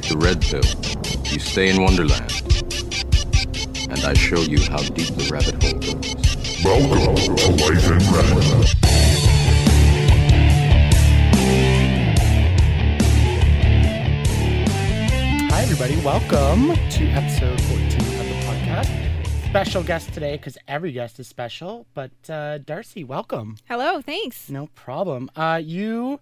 take the red pill, you stay in Wonderland. And I show you how deep the rabbit hole goes. Welcome to Life in Red. Hi, everybody. Welcome to episode 14 of the podcast. Special guest today because every guest is special. But uh, Darcy, welcome. Hello, thanks. No problem. Uh, you,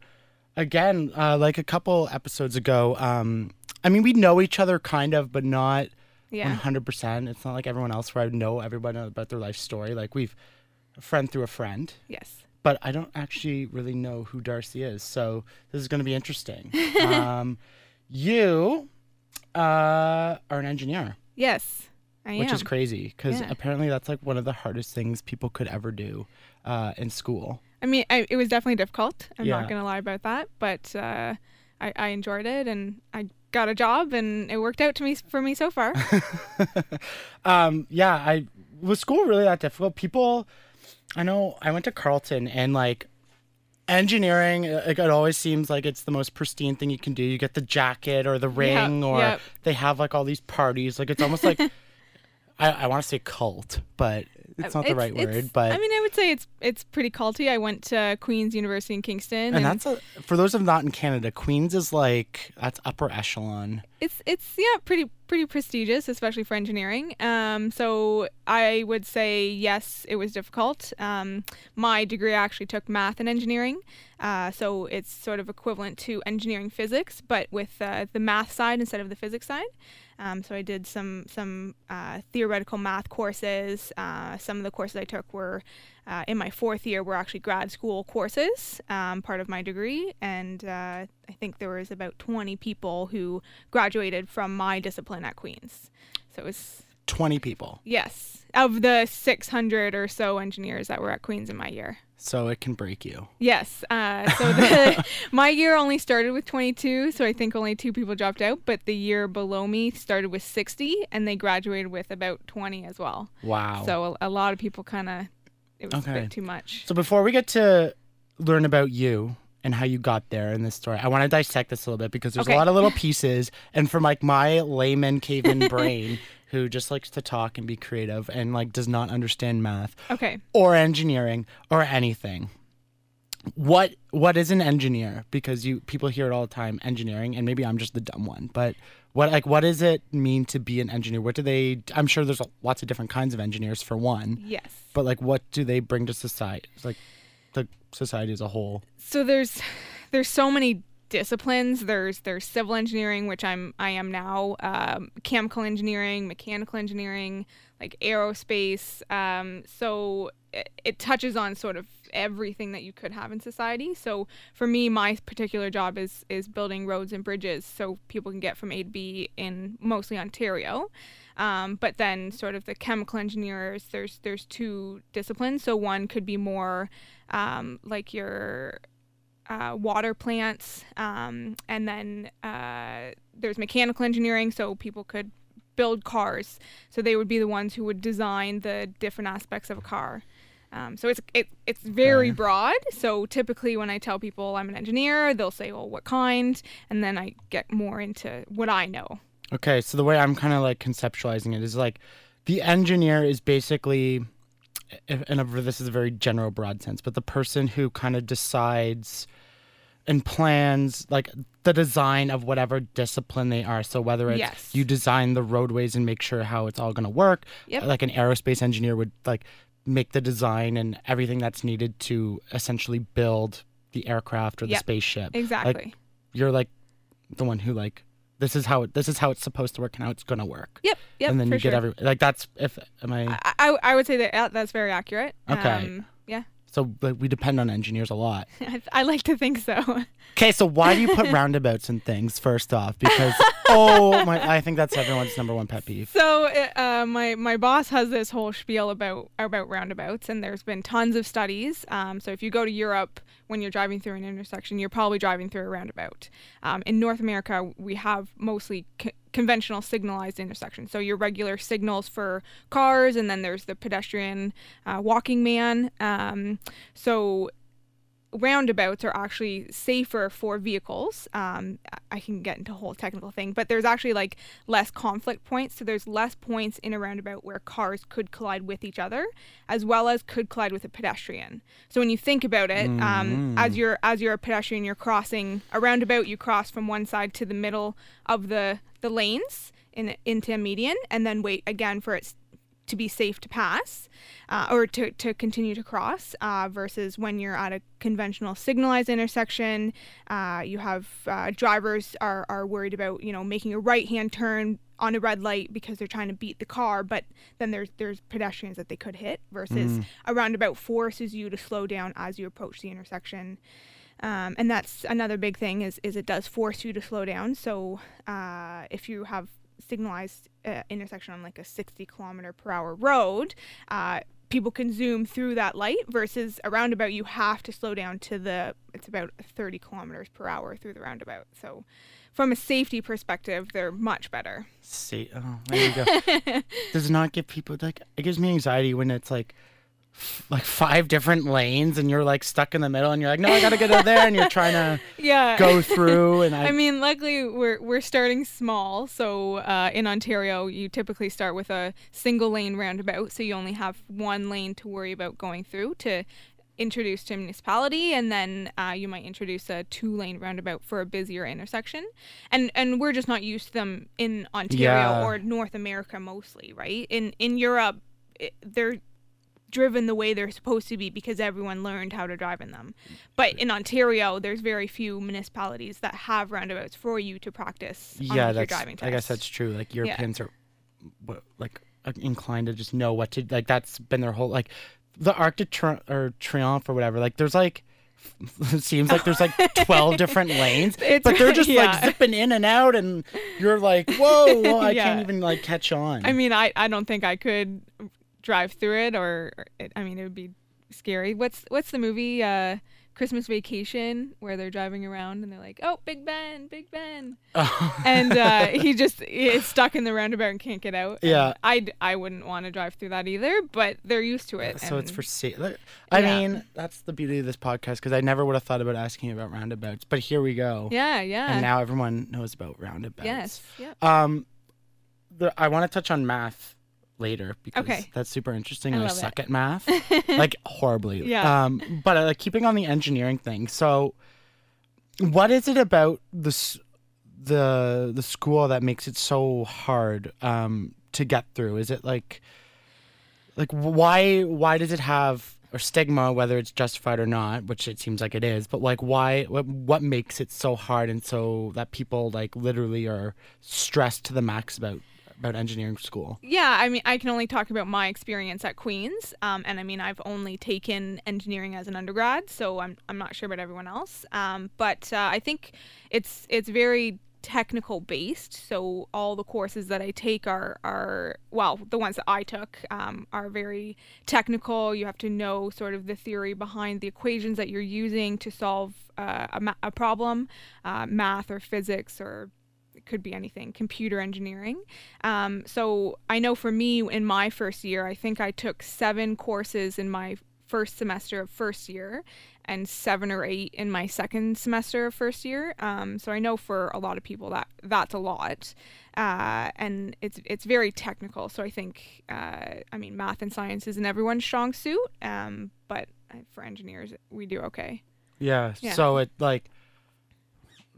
again, uh, like a couple episodes ago, um, I mean, we know each other kind of, but not Yeah. 100%. It's not like everyone else where I know everyone about their life story. Like, we've a friend through a friend. Yes. but I don't actually really know who Darcy is. So this is going to be interesting. um, you uh, are an engineer, Yes. I which am. is crazy because Yeah. apparently that's like one of the hardest things people could ever do uh, in school. I mean, I, it was definitely difficult. I'm Yeah. not going to lie about that, but uh, I, I enjoyed it and I got a job and it worked out to me for me so far. um, yeah, I was school really that difficult? People, I know I went to Carleton and like engineering, uh, like it always seems like it's the most pristine thing you can do. You get the jacket or the ring, or yep. they have like all these parties. Like it's almost like I, I want to say cult, but it's not the right word. But I mean, I would say it's it's pretty culty. I went to Queen's University in Kingston, and that's a, for those of not in Canada. Queens is like that's upper echelon. it's it's yeah pretty pretty prestigious especially for engineering um so i would say yes it was difficult um my degree actually took math and engineering uh, so it's sort of equivalent to engineering physics but with uh, the math side instead of the physics side um, so i did some some uh, theoretical math courses uh, some of the courses i took were uh, in my fourth year were actually grad school courses, um, part of my degree, and uh, I think there was about 20 people who graduated from my discipline at Queen's. So it was Twenty people, yes, of the 600 or so engineers that were at Queen's in my year. So it can break you. Yes. Uh, so the, my year only started with 22, so I think only two people dropped out. But the year below me started with 60, and they graduated with about 20 as well. Wow. So a, a lot of people kind of it was a Okay. bit too much. So before we get to learn about you and how you got there in this story, I want to dissect this a little bit because there's a lot of little pieces, and from like my layman caveman brain who just likes to talk and be creative and like does not understand math Okay. or engineering or anything. What what is an engineer? Because you people hear it all the time, engineering, and maybe I'm just the dumb one. But what like what does it mean to be an engineer? What do they? I'm sure there's lots of different kinds of engineers for one, Yes. but like what do they bring to society? Like society as a whole. so there's there's so many disciplines. There's there's civil engineering which i'm i am now um, chemical engineering mechanical engineering like aerospace. Um, so it, it touches on sort of everything that you could have in society. So for me my particular job is is building roads and bridges so people can get from a to b in mostly ontario um, but then sort of the chemical engineers there's there's two disciplines so one could be more um, like your uh, water plants, um, and then uh, there's mechanical engineering, so people could build cars. So they would be the ones who would design the different aspects of a car. Um, so it's it, it's very Okay. broad. So typically, when I tell people I'm an engineer, they'll say, "Well, what kind?" And then I get more into what I know. Okay, so the way I'm kind of like conceptualizing it is like the engineer is basically, and this is a very general, broad sense, but the person who kind of decides and plans like the design of whatever discipline they are. So whether it's Yes. you design the roadways and make sure how it's all going to work, Yep. like an aerospace engineer would like make the design and everything that's needed to essentially build the aircraft or the Yep. spaceship. Exactly. You're like the one who like this is how it, this is how it's supposed to work and how it's going to work. yep. Yep. and then you get sure. every like that's if am I I, I, I would say that uh, that's very accurate. Okay. Um, yeah. so like we depend on engineers a lot. I, I like to think so. Okay, so why do you put roundabouts in things first off? Because oh my, I think that's everyone's number one pet peeve. So uh, my my boss has this whole spiel about about roundabouts, and there's been tons of studies. Um, so if you go to Europe when you're driving through an intersection, you're probably driving through a roundabout. Um, in North America, we have mostly co- conventional signalized intersections. So your regular signals for cars, and then there's the pedestrian uh, walking man. Um, so roundabouts are actually safer for vehicles. Um, I- can get into a whole technical thing, but there's actually like less conflict points. So there's less points in a roundabout where cars could collide with each other, as well as could collide with a pedestrian. So when you think about it, um, as you're as you're a pedestrian, you're crossing a roundabout. You cross from one side to the middle of the the lanes in into a median, and then wait again for it to be safe to pass uh, or to, to continue to cross uh, versus when you're at a conventional signalized intersection uh, you have uh, drivers are, are worried about you know making a right hand turn on a red light because they're trying to beat the car but then there's there's pedestrians that they could hit versus a roundabout forces you to slow down as you approach the intersection. Um, and that's another big thing is, is it does force you to slow down. So uh, if you have signalized uh, intersection on like a 60 kilometer per hour road uh, people can zoom through that light versus a roundabout you have to slow down to the it's about 30 kilometers per hour through the roundabout so from a safety perspective they're much better See, oh, there you go. Does not give people like it gives me anxiety when it's like like five different lanes and you're like stuck in the middle and you're like, no, I gotta get out there and you're trying to yeah go through and I, I mean, luckily we're we're starting small. So uh, in Ontario, you typically start with a single lane roundabout, so you only have one lane to worry about going through to introduce to a municipality, and then uh, you might introduce a two lane roundabout for a busier intersection. And and we're just not used to them in Ontario Yeah. or North America mostly, right? In in Europe, it, they're driven the way they're supposed to be because everyone learned how to drive in them. But in Ontario, there's very few municipalities that have roundabouts for you to practice on yeah, your that's driving test. I guess that's true. Like Europeans are like uh, inclined to just know what to like. That's been their whole like the Arc de Tri- or Triomphe or whatever. Like there's like. It seems like there's like 12 different lanes, It's but they're just yeah. like zipping in and out, and you're like, whoa, whoa I Yeah. can't even like catch on. I mean, I, I don't think I could drive through it, or, or it, I mean, it would be scary. What's what's the movie uh, Christmas Vacation where they're driving around and they're like, "Oh, Big Ben, Big Ben," and uh, he just is stuck in the roundabout and can't get out. Yeah. I I wouldn't want to drive through that either, but they're used to it. so it's for safe. I Yeah. mean, that's the beauty of this podcast because I never would have thought about asking about roundabouts, but here we go. yeah, yeah. And now everyone knows about roundabouts. yes, yeah. Um, the, I want to touch on math later because Okay. that's super interesting. I I love it. suck at math, like horribly. Yeah. Um, but uh, keeping on the engineering thing. So, what is it about the the the school that makes it so hard um to get through? Is it like like why why does it have or stigma whether it's justified or not which it seems like it is but like why what, what makes it so hard and so that people like literally are stressed to the max about about engineering school Yeah, I mean, I can only talk about my experience at Queens, um, and I mean, I've only taken engineering as an undergrad, so I'm I'm not sure about everyone else. Um, but uh, I think it's it's very technical based. So all the courses that I take are are well, the ones that I took um, are very technical. You have to know sort of the theory behind the equations that you're using to solve uh, a, ma- a problem, uh, math or physics or could be anything, computer engineering. Um, so I know for me in my first year, I think I took seven courses in my first semester of first year and seven or eight in my second semester of first year. Um, so I know for a lot of people that that's a lot, uh, and it's it's very technical. So I think uh, I mean math and science isn't everyone's strong suit, um, but for engineers we do okay. yeah, Yeah. so it like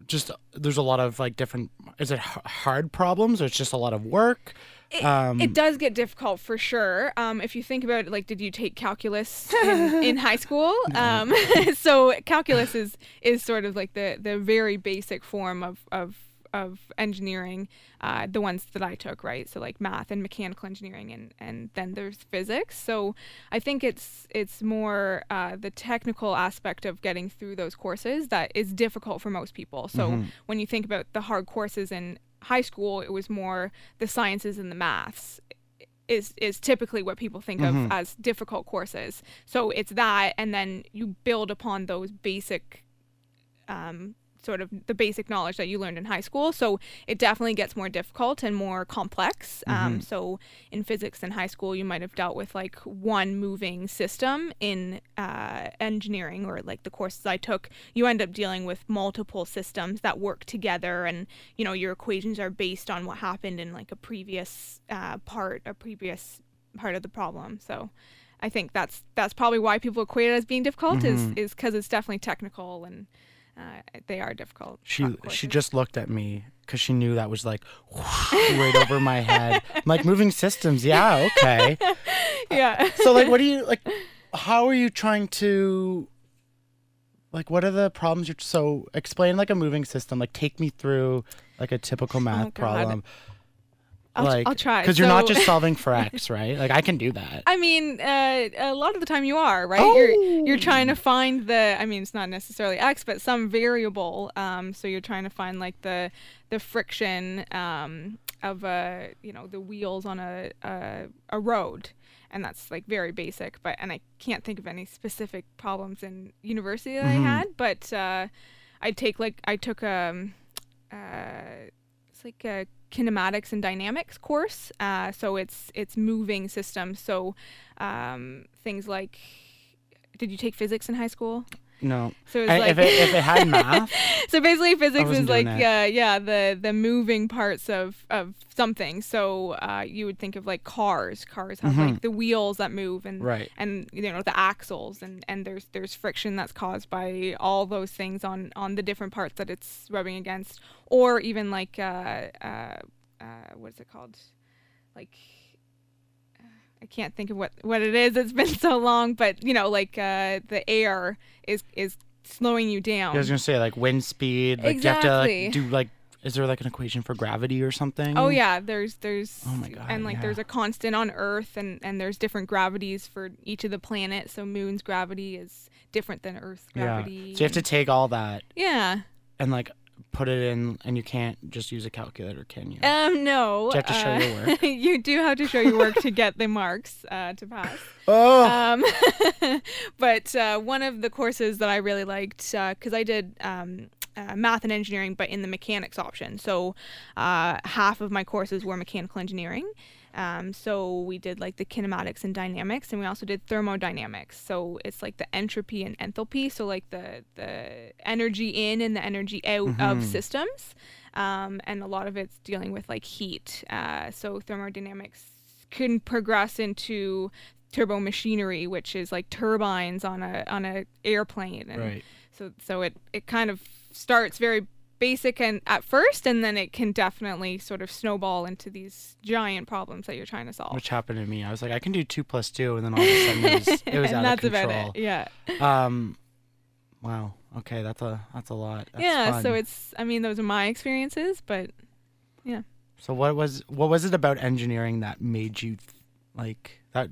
just there's a lot of like different is it hard problems or it's just a lot of work It, Um, it does get difficult for sure. Um, if you think about it, like, did you take calculus in, in high school? Um, so calculus is is sort of like the the very basic form of of of engineering, uh, the ones that I took, right? So like math and mechanical engineering, and and then there's physics. So I think it's it's more uh, the technical aspect of getting through those courses that is difficult for most people. So when you think about the hard courses in high school, it was more the sciences and the maths is is typically what people think of as difficult courses. So it's that, and then you build upon those basic um, sort of the basic knowledge that you learned in high school. So it definitely gets more difficult and more complex. Um, so in physics in high school, you might have dealt with like one moving system. In uh, engineering or like the courses I took, you end up dealing with multiple systems that work together, and you know your equations are based on what happened in like a previous uh, part, a previous part of the problem. So. I think that's that's probably why people equate it as being difficult is is because it's definitely technical and uh, they are difficult. She uh, she just looked at me because she knew that was like right over my head. I'm like moving systems, yeah, okay. yeah. So like, what do you like? How are you trying to? Like, what are the problems you're so explain like a moving system? Like, take me through like a typical math Oh, problem. I'll, like, I'll try. because you're not just solving for x, right? Like, I can do that. I mean, uh, a lot of the time you are right. You're you're trying to Oh. find the. I mean, it's not necessarily x, but some variable. Um, so you're trying to find like the the friction um, of a you know the wheels on a, a a road, and that's like very basic. But and I can't think of any specific problems in university that Mm-hmm. I had. But uh, I take like I took um uh, like a kinematics and dynamics course. Uh, so it's it's moving systems. So um, things like, did you take physics in high school? No, So it's I- like if it if it had math, so basically physics is like doing yeah yeah the the moving parts of of something. So uh you would think of like cars. Cars have like the wheels that move and Mm-hmm. Right. and you know the axles. And and there's there's friction that's caused by all those things on on the different parts that it's rubbing against. Or even like uh uh, uh what is it called? Like uh, I can't think of what what it is. It's been so long, but you know, like uh, the air is is slowing you down. I was gonna say like wind speed. Like, you have to like do like. Is there like an equation for gravity or something? Oh yeah, there's there's Oh my God, and like yeah. there's a constant on Earth and and there's different gravities for each of the planets. So Moon's gravity is different than Earth's gravity. Yeah. gravity. So you have to take all that Yeah. and like put it in, and you can't just use a calculator, can you? Um no. Do you have to show uh, your work? you do have to show your work to get the marks uh, to pass. oh, Um, but uh, one of the courses that I really liked, because I did um, uh, math and engineering, but in the mechanics option. So uh, half of my courses were mechanical engineering. Um, so we did like the kinematics and dynamics, and we also did thermodynamics. So it's like the entropy and enthalpy. So like the the energy in and the energy out of systems, um, and a lot of it's dealing with like heat. Uh, so thermodynamics can progress into turbo machinery, which is like turbines on a on a airplane. And right. So so it it kind of starts very basic and at first, and then it can definitely sort of snowball into these giant problems that you're trying to solve. Which happened to me. I was like, I can do two plus two, and then all of a sudden it was, it was and out that's of control. about it. Yeah. Um, wow. Okay, that's a that's a lot. That's yeah. So it's I mean those are my experiences, but yeah. So what was what was it about engineering that made you like that?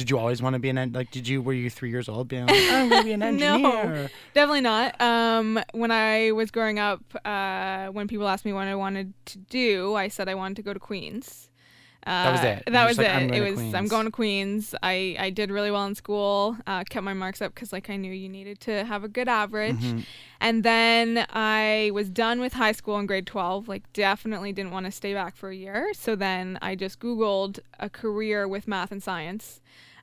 Did you always want to be an en- like? Did you were you three years old being like I'm gonna be an No. engineer? Definitely not. Um, when I was growing up, uh, when people asked me what I wanted to do, I said I wanted to go to Queens. Uh, was it. That was like, it. It was I'm going to Queens. I I did really well in school. Uh, kept my marks up because like I knew you needed to have a good average. Mm-hmm. And then I was done with high school in grade 12. Like definitely didn't want to stay back for a year. So then I just Googled a career with math and science.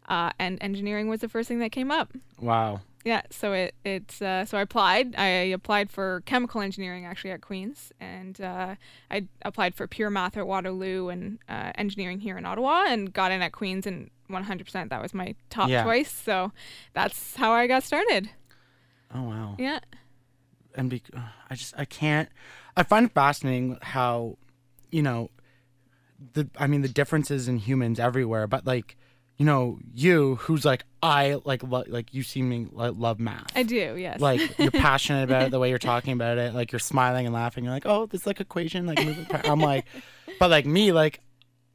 Uh, and engineering was the first thing that came up. Wow. Yeah, so it it's uh, so I applied. I applied for chemical engineering actually at Queens, and uh, I applied for pure math at Waterloo and uh, engineering here in Ottawa, and got in at Queens, and 100% that was my top Yeah. choice. So that's how I got started. Oh wow. Yeah, and be, I just I can't. I find it fascinating how, you know, the I mean the differences in humans everywhere, but like, you know, you who's like I like lo- like you seeming like love math. I do. Yes. Like you're passionate about it, the way you're talking about it. Like you're smiling and laughing. You're like, oh, this like equation, like moving. I'm like, but like me, like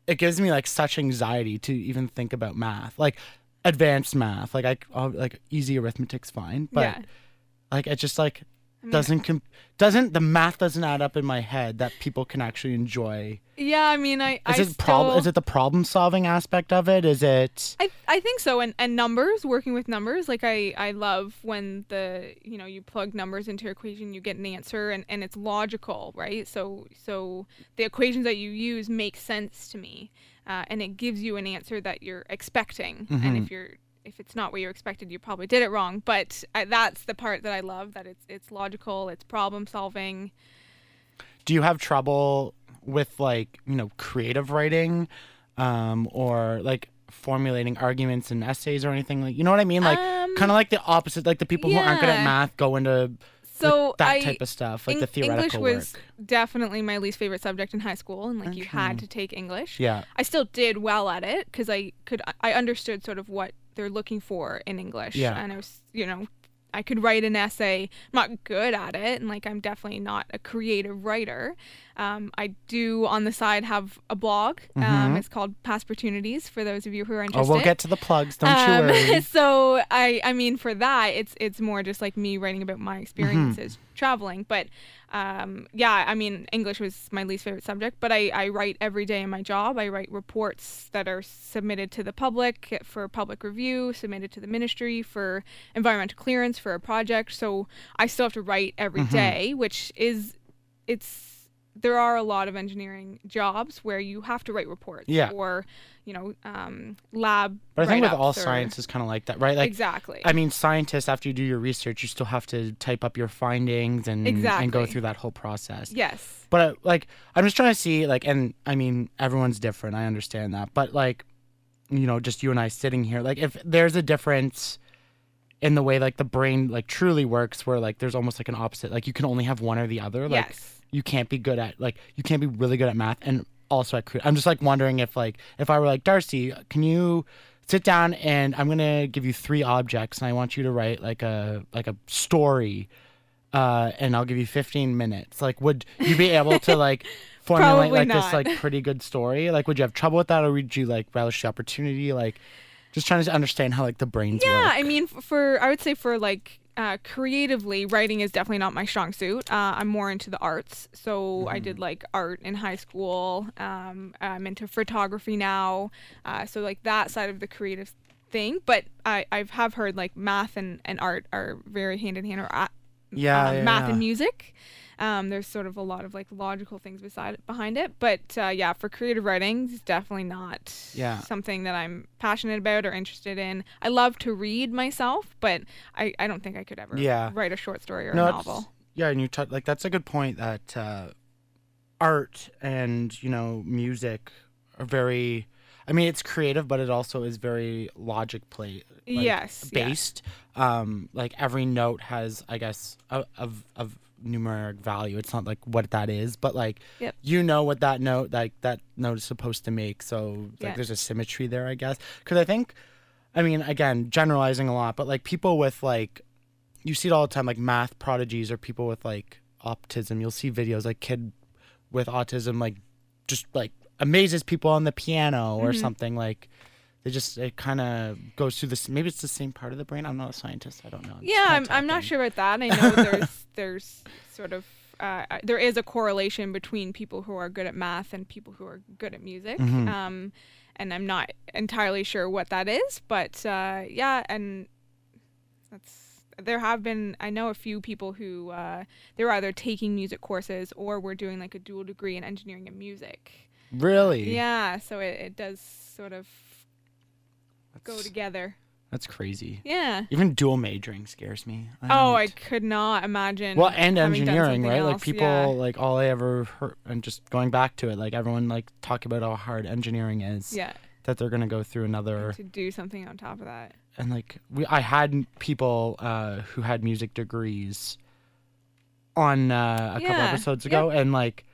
it gives me like such anxiety to even think about math, like advanced math. Like I, I'll, like easy arithmetic's fine, but yeah. like it just like doesn't com- doesn't the math doesn't add up in my head that people can actually enjoy. Yeah, I mean, I Is I it prob- still- is it the problem solving aspect of it? Is it I, I think so and, and numbers working with numbers like I, I love when the you know you plug numbers into your equation you get an answer and, and it's logical right so so the equations that you use make sense to me uh, and it gives you an answer that you're expecting and if you're if it's not what you expected you probably did it wrong. But I, that's the part that I love that it's it's logical it's problem solving. Do you have trouble with like you know creative writing um or like formulating arguments and essays or anything? Like you know what i mean? Like Um, kind of like the opposite like the people who aren't good at math go into like, so that I, type of stuff like the Eng- theoretical English was work. definitely my least favorite subject in high school, and like you had to take English. yeah. I still did well at it because I could I understood sort of what they're looking for in English. Yeah. And I was you know I could write an essay. I'm not good at it, and like I'm definitely not a creative writer. Um, I do on the side have a blog. Um, it's called Past Opportunities for those of you who are Mm-hmm. oh interested. we'll get to the plugs don't Um, you worry so I, I mean, for that, it's it's more just like me writing about my experiences Mm-hmm. traveling. But um, yeah, I mean, English was my least favorite subject. But I, I write every day in my job. I write reports that are submitted to the public for public review, submitted to the ministry for environmental clearance for a project. So I still have to write every Mm-hmm. day, which is it's there are a lot of engineering jobs where you have to write reports Yeah. or you know um, lab but i think with all or- science is kind of like that right like exactly. I mean, scientists, after you do your research, you still have to type up your findings and and go through that whole process. yes. But uh, like, I'm just trying to see, like, and I mean, everyone's different. I understand that, but like, you know, just you and I sitting here, like, if there's a difference in the way like the brain like truly works, where like there's almost like an opposite, like you can only have one or the other. Like, Yes. You can't be good at like you can't be really good at math and also at I'm just like wondering if like if I were like Darcy, can you sit down and I'm gonna give you three objects and I want you to write like a like a story, uh, and I'll give you 15 minutes. Like, would you be able to like formulate Probably like this like pretty good story? Like, would you have trouble with that, or would you like relish the opportunity? Like, just trying to understand how like the brains Yeah, work. I mean, for I would say for like uh, creatively, writing is definitely not my strong suit. Uh, I'm more into the arts, so I did like art in high school. Um, I'm into photography now, uh, so like that side of the creative thing. But I I have heard like math and, and art are very hand in hand, or uh, Yeah, um, yeah, math yeah. and music. Um, there's sort of a lot of like logical things beside behind it, but uh, yeah, for creative writing, it's definitely not Yeah. something that I'm passionate about or interested in. I love to read myself, but I, I don't think I could ever Yeah. write a short story or no, a novel. Yeah, and you touch like that's a good point that uh, art and you know music are very. I mean, it's creative, but it also is very logic play. like, Yes, based. Um, like every note has, I guess, a, of of numeric value. It's not like what that is, but like Yep. you know what that note like that note is supposed to make. So like Yeah. there's a symmetry there, I guess. Because I think, I mean, again, generalizing a lot, but like people with like, you see it all the time, like math prodigies or people with like autism. You'll see videos like kid with autism like just like amazes people on the piano or Mm-hmm. something like. They just it kind of goes through this. Maybe it's the same part of the brain. I'm not a scientist. I don't know. just Yeah, I'm, I'm not sure about that. I know there's there's sort of uh, there is a correlation between people who are good at math and people who are good at music. Mm-hmm. Um, and I'm not entirely sure what that is, but uh, yeah, and that's there have been I know a few people who uh, they were either taking music courses or were doing like a dual degree in engineering and music. Really? Yeah, so it, it does sort of go together. That's crazy. Yeah. Even dual majoring scares me. Oh, I could not imagine. well, and engineering, right? Like people, yeah. like all I ever heard, and just going back to it, like everyone like talk about how hard engineering is. Yeah, That they're gonna go through another, to do something on top of that. and like we, I had people uh, who had music degrees on uh, a couple episodes ago, and like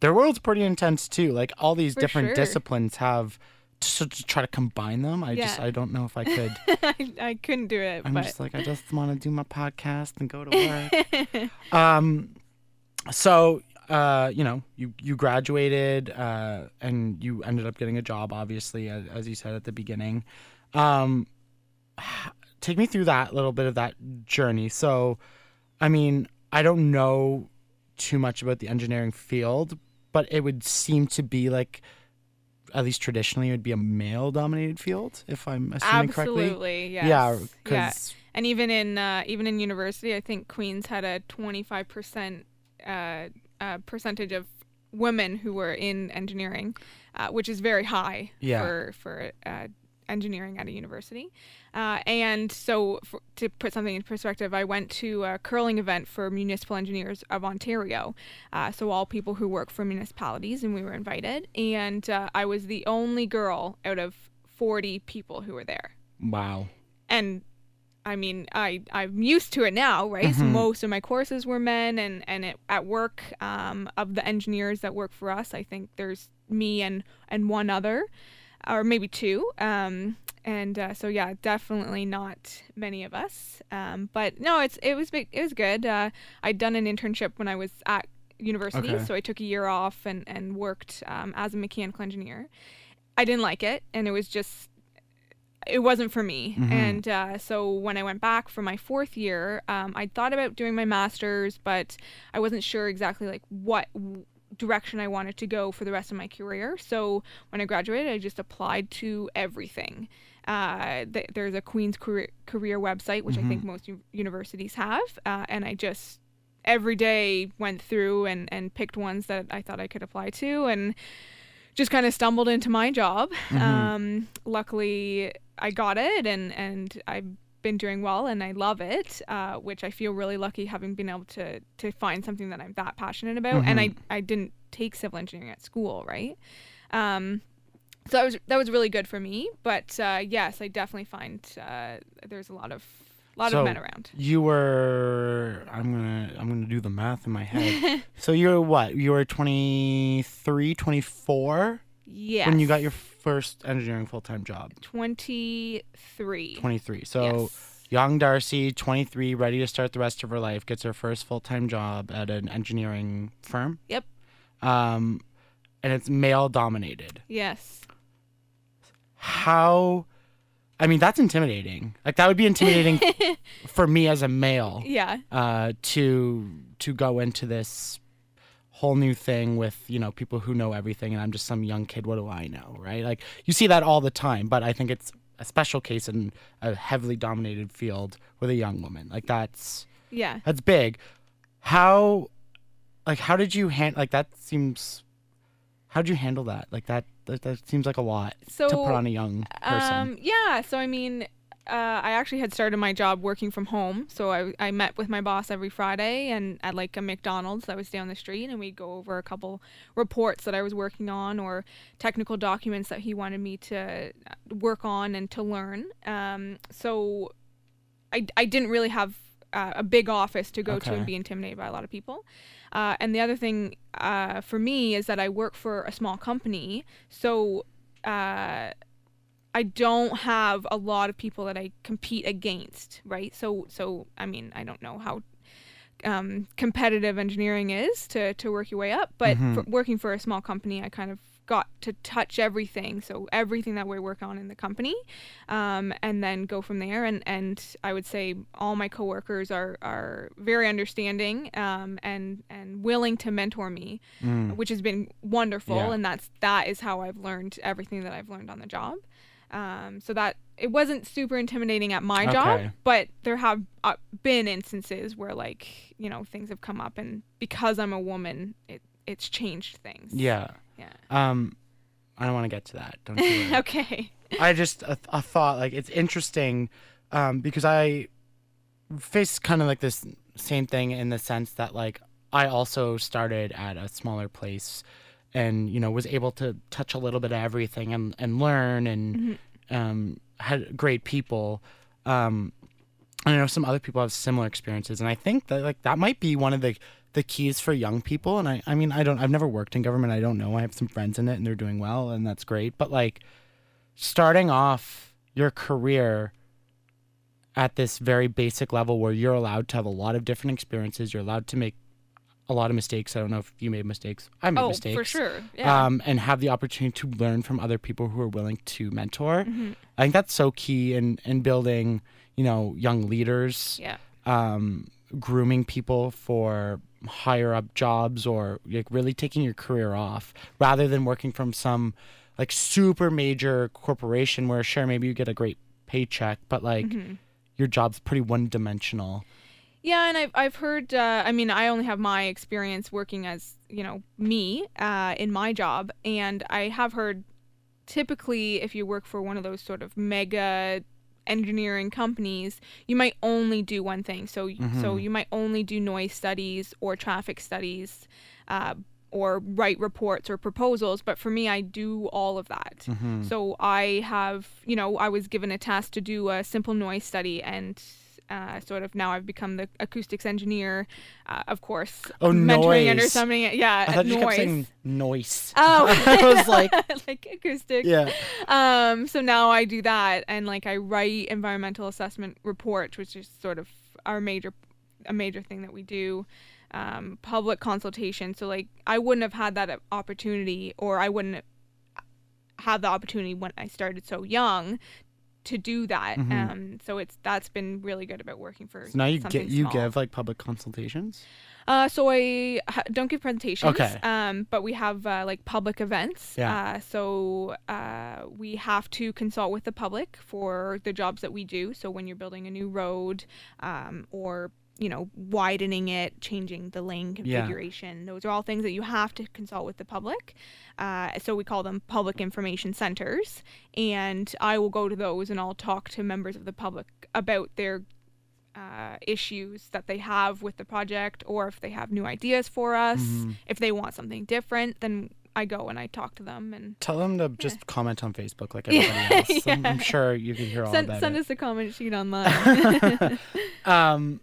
their world's pretty intense too. Like all these For different sure. disciplines have to, to try to combine them. I just I don't know if I could. I, I couldn't do it, I'm but just like I just want to do my podcast and go to work. um, so uh, you know, you you graduated uh, and you ended up getting a job, obviously, as, as you said at the beginning. Um, take me through that little bit of that journey. So, I mean, I don't know too much about the engineering field, but it would seem to be like at least traditionally it would be a male dominated field if I'm assuming correctly. Absolutely, yes. Yeah, yeah. And even in uh, even in university, I think Queens had a 25 percent uh, uh, percentage of women who were in engineering, uh, which is very high Yeah. for for uh, engineering at a university. Uh, and so, for, to put something in perspective, I went to a curling event for municipal engineers of Ontario. Uh, so all people who work for municipalities, and we were invited. And uh, I was the only girl out of 40 people who were there wow. and I mean, I I'm used to it now, right? So most of my courses were men, and and it, at work, um, of the engineers that work for us, I think there's me and and one other, or maybe two. Um, and uh, so yeah, definitely not many of us. Um, but no, it's it was big, it was good. Uh, I'd done an internship when I was at university, Okay. so I took a year off and and worked um, as a mechanical engineer. I didn't like it, and it was just it wasn't for me. And uh, so when I went back for my fourth year, um, I thought about doing my master's, but I wasn't sure exactly like what direction I wanted to go for the rest of my career. So when I graduated, I just applied to everything. Uh, th- there's a Queen's career, career website, which I think most u- universities have, uh, and I just every day went through and, and picked ones that I thought I could apply to and just kind of stumbled into my job. Um, luckily, I got it and, and I've been doing well and I love it, uh, which I feel really lucky having been able to, to find something that I'm that passionate about. And I, I didn't take civil engineering at school, right? Um, so that was that was really good for me. But uh, yes, I definitely find uh, there's a lot of a lot So- of men around. You were I'm gonna I'm gonna do the math in my head. so you're what? You were 23, 24 Yeah. when you got your first engineering full time job. 23. 23. So Yes. young Darcy, 23, ready to start the rest of her life, gets her first full time job at an engineering firm. Yep. Um, and it's male dominated. Yes. How? I mean, that's intimidating. Like that would be intimidating for me as a male. Yeah. uh, to to go into this whole new thing with you know people who know everything, and I'm just some young kid. What do I know, right? Like you see that all the time, but I think it's a special case in a heavily dominated field with a young woman. Like that's Yeah. that's big. How, like, how did you hand? Like that seems. How did you handle that? Like that. That, that seems like a lot So to put on a young person. Um, yeah. So I mean, uh, I actually had started my job working from home. So I, I met with my boss every Friday and at like a McDonald's that was down the street, and we'd go over a couple reports that I was working on or technical documents that he wanted me to work on and to learn. Um, so I, I didn't really have uh, a big office to go to and be intimidated by a lot of people. Uh, and the other thing uh, for me is that I work for a small company, so uh, I don't have a lot of people that I compete against, right? So, so I mean, I don't know how um, competitive engineering is to to work your way up, but for working for a small company, I kind of got to touch everything, so everything that we work on in the company, um, and then go from there. And and I would say all my coworkers are are very understanding um, and and willing to mentor me, which has been wonderful. Yeah. And that's that is how I've learned everything that I've learned on the job. Um, so that it wasn't super intimidating at my job, Okay. but there have uh, been instances where like you know things have come up, and because I'm a woman, it it's changed things. yeah. Yeah. Um, I don't want to get to that. Don't you okay. I just a, a thought like it's interesting um, because I face kind of like this same thing in the sense that like I also started at a smaller place and you know was able to touch a little bit of everything and, and learn and um, had great people. Um, I know some other people have similar experiences, and I think that like that might be one of the the keys for young people. And I, I mean, I don't, I've never worked in government. I don't know. I have some friends in it, and they're doing well, and that's great. But like, starting off your career at this very basic level, where you're allowed to have a lot of different experiences, you're allowed to make a lot of mistakes. I don't know if you made mistakes. I made mistakes. Oh, mistakes for sure. Yeah. um, and have the opportunity to learn from other people who are willing to mentor. Mm-hmm. I think that's so key in in building, you know, young leaders. yeah. Um, grooming people for higher up jobs or like really taking your career off rather than working from some like super major corporation where sure maybe you get a great paycheck but like Mm-hmm. your job's pretty one dimensional. Yeah, and I've I've heard. Uh, I mean, I only have my experience working as you know me uh, in my job, and I have heard. Typically, if you work for one of those sort of mega engineering companies, you might only do one thing. So so you might only do noise studies or traffic studies. Uh, or write reports or proposals, but for me, I do all of that. So I have, you know, I was given a task to do a simple noise study, and uh, sort of now I've become the acoustics engineer, uh, of course. Oh, mentoring under noise. something. Yeah, I thought you noise. kept saying noise. Oh, I was like, like acoustics. yeah. Um, so now I do that, and like I write environmental assessment reports, which is sort of our major, a major thing that we do. Um, public consultation. So like I wouldn't have had that opportunity, or I wouldn't have the opportunity when I started so young to do that. Um, so it's that's been really good about working for. Mm-hmm. So now you get you small. give like public consultations. Uh, so I ha- don't give presentations. Okay. Um, but we have uh, like public events. Yeah. Uh, so uh, we have to consult with the public for the jobs that we do. So when you're building a new road, um, or you know widening it, changing the lane Yeah. configuration, those are all things that you have to consult with the public. Uh, so we call them public information centers, and I will go to those and I'll talk to members of the public about their uh, issues that they have with the project or if they have new ideas for us Mm-hmm. if they want something different then i go and i talk to them and Tell them to just comment on Facebook like everybody else. I'm, I'm sure you can hear all send, about send it. us a comment sheet online um,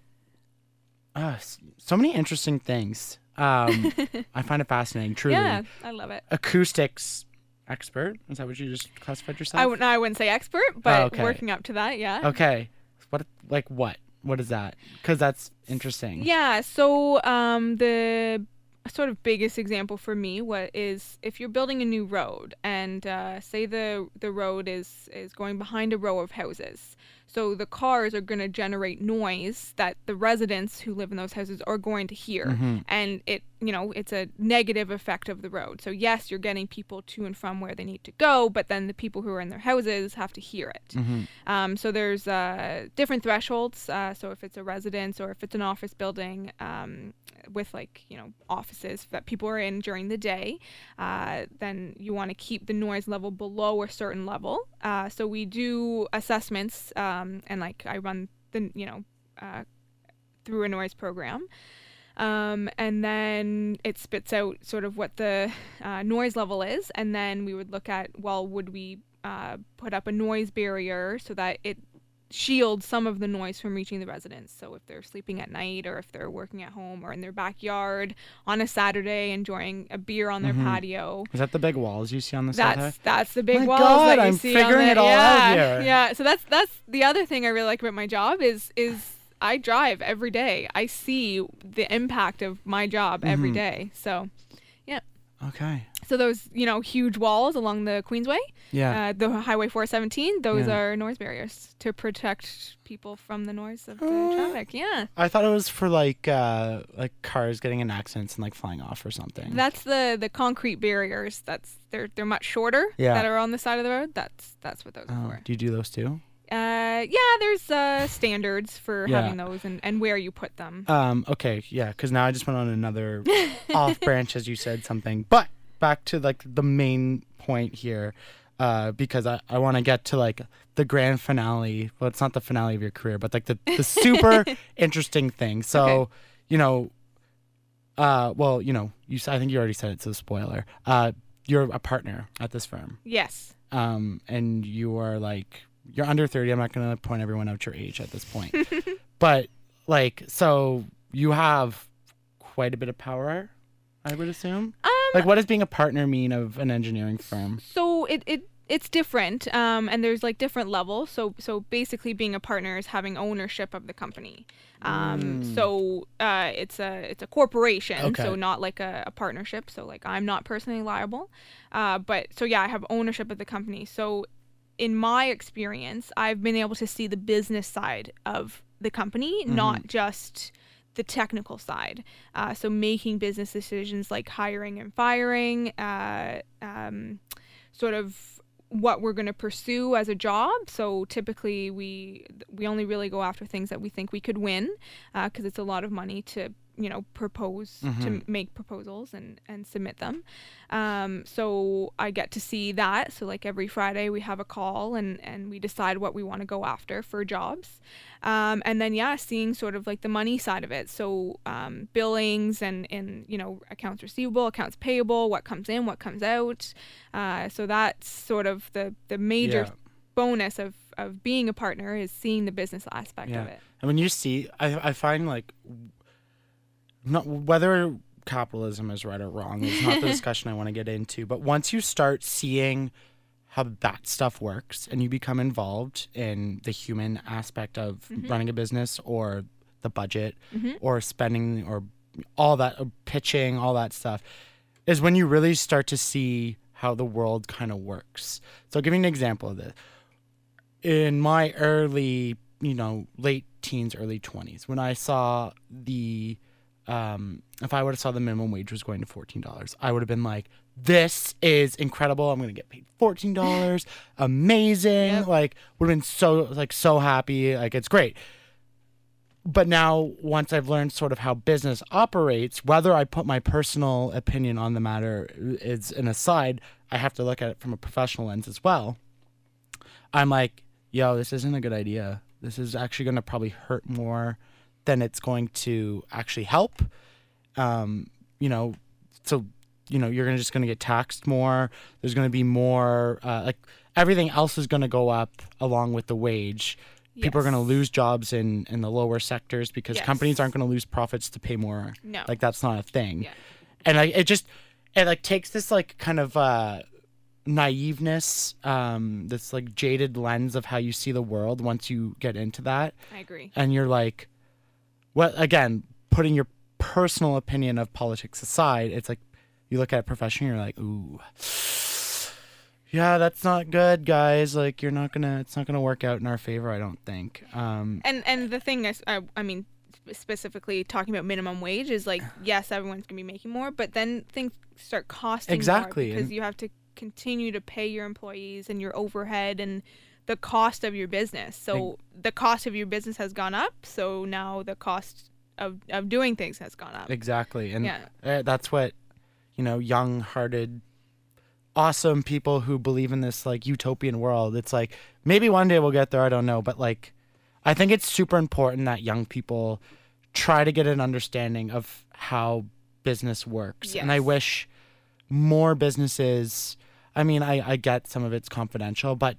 uh, so many interesting things. Um, I find it fascinating. Truly, yeah i love it acoustics expert. Is that what you just classified yourself? I w- no, I wouldn't say expert but Oh, okay. working up to that yeah Okay. What like what? What is that? Because that's interesting. Yeah, so um, the sort of biggest example for me what is if you're building a new road and uh, say the the road is is going behind a row of houses. So the cars are going to generate noise that the residents who live in those houses are going to hear, Mm-hmm. and it you know it's a negative effect of the road. So yes, you're getting people to and from where they need to go, but then the people who are in their houses have to hear it. Mm-hmm. Um, so there's uh, different thresholds. Uh, so if it's a residence or if it's an office building um, with like you know offices that people are in during the day, uh, then you want to keep the noise level below a certain level. Uh, so we do assessments um, and like I run the you know uh, through a noise program. Um, and then it spits out sort of what the uh, noise level is, and then we would look at well, would we uh, put up a noise barrier so that it shields some of the noise from reaching the residents. So if they're sleeping at night, or if they're working at home, or in their backyard on a Saturday enjoying a beer on their patio, Is that the big walls you see on the side? that's that's the big My walls God, that you I'm see figuring the, it all yeah, out here. Yeah, so that's that's the other thing I really like about my job is is I drive every day. I see the impact of my job Mm-hmm. every day. So Okay. so those you know huge walls along the Queensway, Yeah. uh, the Highway 417, those Yeah. are noise barriers to protect people from the noise of the Uh, traffic. Yeah. I thought it was for like uh like cars getting in accidents and like flying off or something. That's the the concrete barriers. That's they're they're much shorter Yeah. that are on the side of the road. That's that's what those oh, are for. do you do those too? Uh, yeah, there's uh, standards for Yeah. having those and, and where you put them. Um, okay, yeah, because now I just went on another off branch as you said something. But back to like the main point here, uh, because I, I want to get to like the grand finale. Well, it's not the finale of your career, but like the, the super interesting thing. So, Okay. you know, uh, well, you know, you s- I think you already said it, so spoiler. Uh, you're a partner at this firm, Yes. um, and you are like you're under thirty. I'm not gonna point everyone out your age at this point, but like, so you have quite a bit of power, I would assume. Um, Like, what does being a partner mean of an engineering firm? so it, it it's different, um, and there's like different levels. So so basically, being a partner is having ownership of the company. Um, so uh, it's a it's a corporation, Okay. so not like a, a partnership. So like I'm not personally liable, uh, but so yeah, I have ownership of the company. So in my experience, I've been able to see the business side of the company, not just the technical side. Uh, so making business decisions like hiring and firing, uh, um, sort of what we're going to pursue as a job. So typically we we only really go after things that we think we could win because it's a lot of money to you know propose to make proposals and and submit them. Um, so i get to see that. So like every friday we have a call and and we decide what we want to go after for jobs. Um, and then yeah seeing sort of like the money side of it. So um, billings and and you know accounts receivable accounts payable what comes in what comes out. Uh, so that's sort of the the major Yeah. bonus of of being a partner is seeing the business aspect Yeah. of it. And when you see, I, I find like, not whether capitalism is right or wrong is not the discussion I want to get into. But once you start seeing how that stuff works and you become involved in the human aspect of mm-hmm. running a business or the budget mm-hmm. or spending or all that, or pitching, all that stuff, is when you really start to see how the world kind of works. So, I'll give you an example of this in my early, you know, late teens, early 20s, when I saw the, um, if I would have saw the minimum wage was going to $14, I would have been like, this is incredible. I'm going to get paid $14. Amazing. Yep. Like, would have been so, like, so happy. Like, it's great. But now, once I've learned sort of how business operates, whether I put my personal opinion on the matter is an aside, I have to look at it from a professional lens as well. I'm like, yo, this isn't a good idea. This is actually going to probably hurt more than it's going to actually help. Um, you know, so you know you're gonna just going to get taxed more. There's going to be more uh, like everything else is going to go up along with the wage. People are going to lose jobs in in the lower sectors because Yes. companies aren't going to lose profits to pay more. No. like that's not a thing Yeah. and like it just it like takes this like kind of uh naiveness um this like jaded lens of how you see the world once you get into that i agree and you're like what again putting your personal opinion of politics aside it's like you look at it professionally you're like ooh yeah that's not good guys. Like you're not gonna it's not gonna work out in our favor i don't think. Um and and the thing is I, I mean specifically talking about minimum wage is like yes everyone's gonna be making more but then things start costing Exactly, more because and- you have to continue to pay your employees and your overhead and the cost of your business so the cost of your business has gone up so now the cost of, of doing things has gone up Exactly. And Yeah. uh, that's what, you know, young hearted, awesome people who believe in this like utopian world. It's like maybe one day we'll get there. I don't know. But like, I think it's super important that young people try to get an understanding of how business works. And I wish more businesses, I mean, I, I get some of it's confidential, but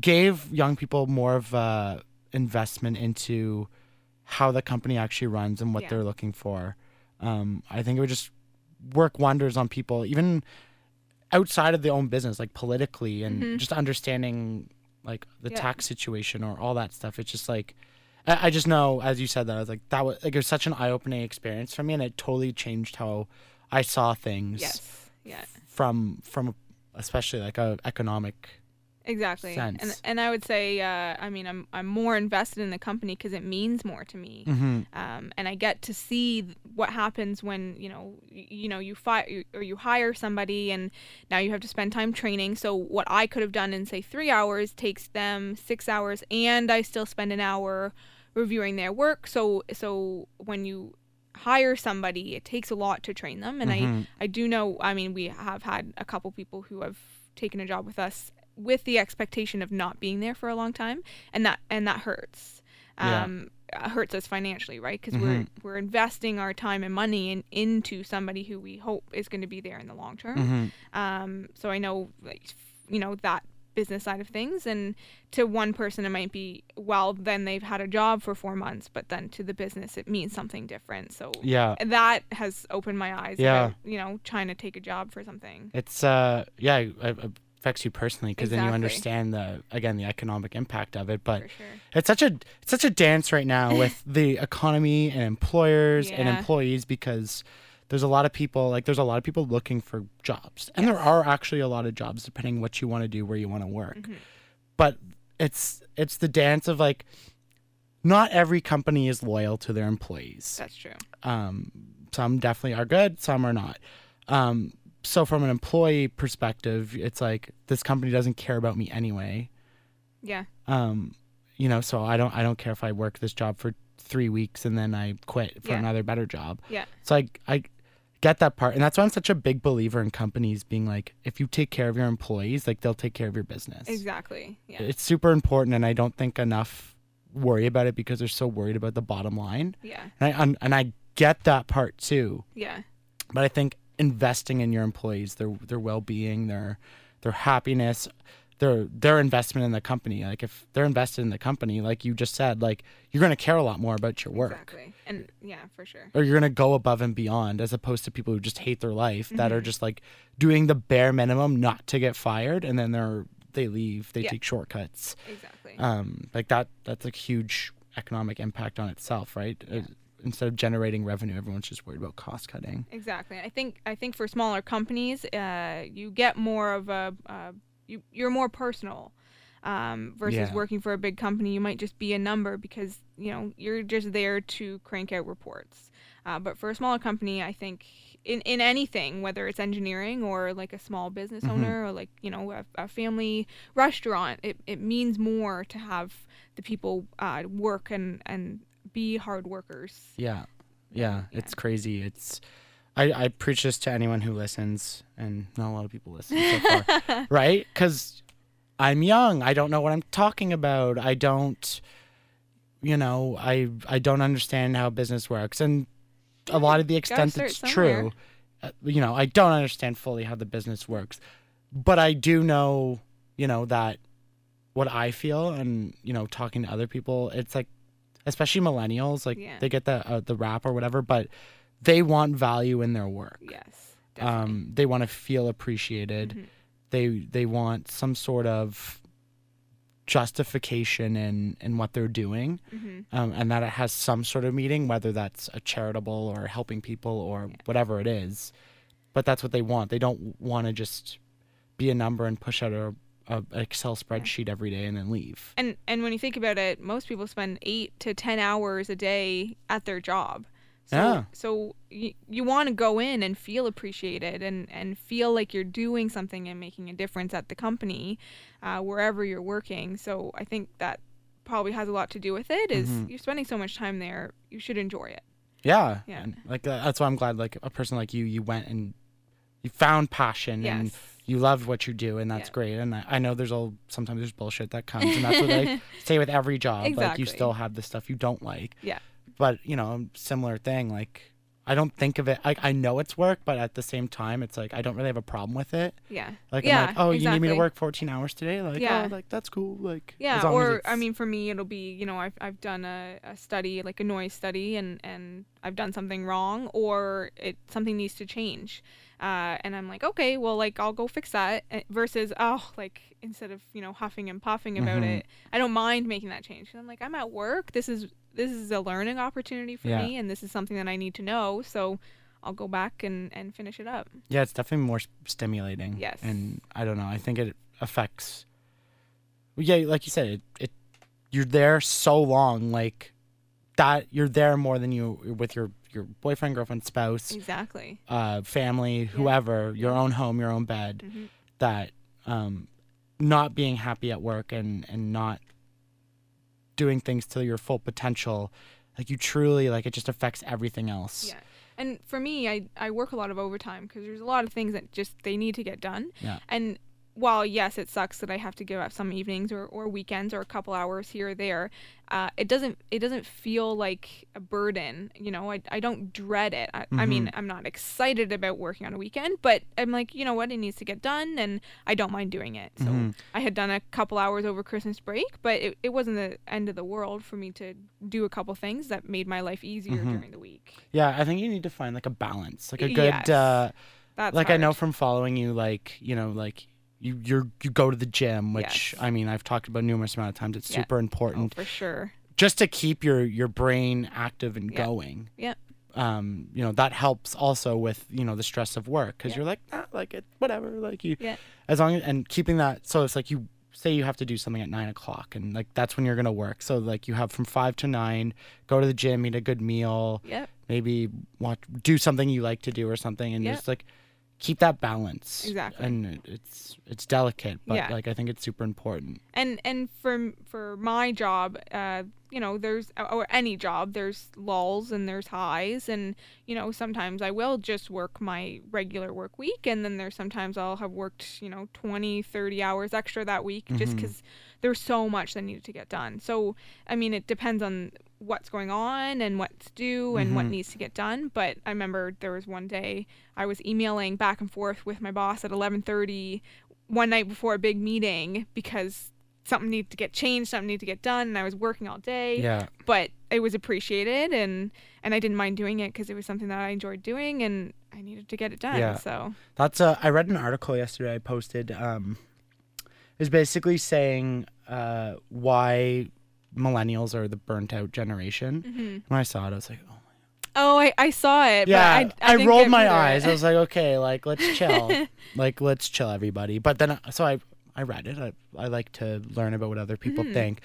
gave young people more of a investment into how the company actually runs and what Yeah. they're looking for. Um, I think it would just work wonders on people, even outside of their own business, like politically and just understanding like the Yeah. tax situation or all that stuff. It's just like I, I just know, as you said that, I was like that was like it was such an eye opening experience for me, and it totally changed how I saw things yes yeah from from especially like a economic exactly and sense. and i would say uh, i mean i'm i'm more invested in the company because it means more to me Mm-hmm. um, and I get to see what happens when you know y- you know you fire or you hire somebody and now you have to spend time training. So what I could have done in say three hours takes them six hours, and I still spend an hour reviewing their work. So so when you hire somebody, it takes a lot to train them, and I I do know. I mean, we have had a couple people who have taken a job with us with the expectation of not being there for a long time, and that and that hurts. Um, uh, hurts us financially, right? Because we're we're investing our time and money in, into somebody who we hope is going to be there in the long term. Mm-hmm. Um, so I know, like, you know that business side of things, and to one person it might be well, then they've had a job for four months, but then to the business it means something different. So Yeah. that has opened my eyes. Yeah. about, you know, trying to take a job for something. It's uh yeah, it, it affects you personally because then you understand the again the economic impact of it. But sure. it's such a it's such a dance right now with the economy and employers and employees because there's a lot of people like there's a lot of people looking for jobs and there are actually a lot of jobs depending what you want to do where you want to work Mm-hmm. but it's it's the dance of like not every company is loyal to their employees. That's true. Um, some definitely are good, some are not. Um, so from an employee perspective, it's like this company doesn't care about me anyway. Yeah. Um, you know, so I don't I don't care if I work this job for three weeks and then I quit for Yeah. another better job. Yeah. So I I get that part, and that's why I'm such a big believer in companies being like, if you take care of your employees, like they'll take care of your business. Exactly. Yeah. It's super important, and I don't think enough worry about it because they're so worried about the bottom line. yeah. And I and, and I get that part too, Yeah. but I think investing in your employees, their their well being, their their happiness, their their investment in the company. Like if they're invested in the company, like you just said, like you're gonna care a lot more about your work. Exactly. And yeah, for sure. Or you're gonna go above and beyond as opposed to people who just hate their life that Mm-hmm. are just like doing the bare minimum not to get fired and then they're they leave, they Yeah. take shortcuts. Exactly. Um like that that's a huge economic impact on itself, right? Uh, instead of generating revenue, everyone's just worried about cost cutting. Exactly. I think I think for smaller companies, uh, you get more of a uh, you you're more personal um, versus Yeah. working for a big company. You might just be a number because you know you're just there to crank out reports. Uh, but for a smaller company, I think in, in anything, whether it's engineering or like a small business owner or like you know a, a family restaurant, it, it means more to have the people uh, work and and be hard workers. Yeah. Yeah, Yeah. it's crazy. It's I, I preach this to anyone who listens, and not a lot of people listen so far, right? Because I'm young. I don't know what I'm talking about. I don't, you know, I I don't understand how business works, and a lot of the extent it's true, uh, you know, I don't understand fully how the business works, but I do know, you know, that what I feel, and you know, talking to other people, it's like, especially millennials, like Yeah. they get the uh, the rap or whatever, but they want value in their work. Yes. Definitely. Um, they want to feel appreciated. Mhm. They they want some sort of justification in in what they're doing, hmm um, and that it has some sort of meaning, whether that's a charitable or helping people or whatever it is. But that's what they want. They don't want to just be a number and push out a, a an Excel spreadsheet every day and then leave. And and when you think about it, most people spend eight to ten hours a day at their job. So, Yeah. So you, you want to go in and feel appreciated and, and feel like you're doing something and making a difference at the company, uh, wherever you're working. So I think that probably has a lot to do with it. Is Mm-hmm. you're spending so much time there, you should enjoy it. Yeah. Yeah. And like uh, that's why I'm glad like a person like you you went and you found passion and Yes. You love what you do and that's Yeah. great. And I, I know there's all sometimes there's bullshit that comes and that's what I say with every job. exactly. Like you still have the stuff you don't like. Yeah. But you know, similar thing. Like I don't think of it. I I know it's work, but at the same time, it's like I don't really have a problem with it. Yeah. Like yeah. I'm like, oh, you need me to work 14 hours today? Like, Yeah. oh, like that's cool. Like, Yeah, as long as or I mean, for me, it'll be you know I've I've done a, a study like a noise study and and I've done something wrong or it something needs to change, uh, and I'm like okay, well like I'll go fix that eh, versus oh like instead of you know huffing and puffing about Mhm. it, I don't mind making that change. I'm like I'm at work. This is this is a learning opportunity for Yeah. me, and this is something that I need to know. So I'll go back and and finish it up. Yeah, it's definitely more stimulating. Yes. And I don't know. I think it affects. Yeah, like you said, it, it you're there so long, like that. You're there more than you with your your boyfriend, girlfriend, spouse, Exactly. uh, family, whoever, your own home, your own bed. Mhm. That um, not being happy at work and and not doing things to your full potential, like you truly like it just affects everything else. Yeah. And for me, I, I work a lot of overtime because there's a lot of things that just they need to get done. Yeah. And while yes, it sucks that I have to give up some evenings or, or weekends or a couple hours here or there, uh, it doesn't it doesn't feel like a burden. You know, I, I don't dread it. I, I mean, I'm not excited about working on a weekend, but I'm like, you know what, it needs to get done, and I don't mind doing it. So I had done a couple hours over Christmas break, but it, it wasn't the end of the world for me to do a couple things that made my life easier during the week. Yeah, I think you need to find like a balance, like a good, Yes. uh, That's like I know from following you, like you know, like you you're you go to the gym, which Yes. I mean I've talked about numerous amount of times. It's Yeah. super Oh, important for sure. just to keep your your brain active and Yeah. going. Yep. Um, you know that helps also with you know the stress of work because Yeah. you're like ah, like it whatever like you Yeah. as long as and keeping that so it's like you say you have to do something at nine o'clock and like that's when you're gonna work. So like you have from five to nine, go to the gym, eat a good meal, Yep. maybe watch do something you like to do or something and Yep. just like keep that balance. Exactly. And it's it's delicate, but Yeah. like I think it's super important. and and for for my job uh you know there's or any job there's lulls and there's highs and you know sometimes i will just work my regular work week and then there's sometimes i'll have worked you know 20 30 hours extra that week just Mhm. because there's so much that needed to get done so i mean it depends on what's going on and what to do and what Mhm. needs to get done but i remember there was one day i was emailing back and forth with my boss at 11:30 one night before a big meeting because something needed to get changed, something needed to get done, and I was working all day. Yeah. But it was appreciated, and and I didn't mind doing it because it was something that I enjoyed doing, and I needed to get it done. Yeah. So That's a. I read an article yesterday. I posted. Um, is basically saying uh, why millennials are the burnt out generation. Mhm. When I saw it, I was like, oh. oh, I, I saw it. Yeah, but I, I, didn't rolled my eyes. it. I was like, okay, like let's chill, like let's chill, everybody. But then, so I I read it. I I like to learn about what other people Mhm. think.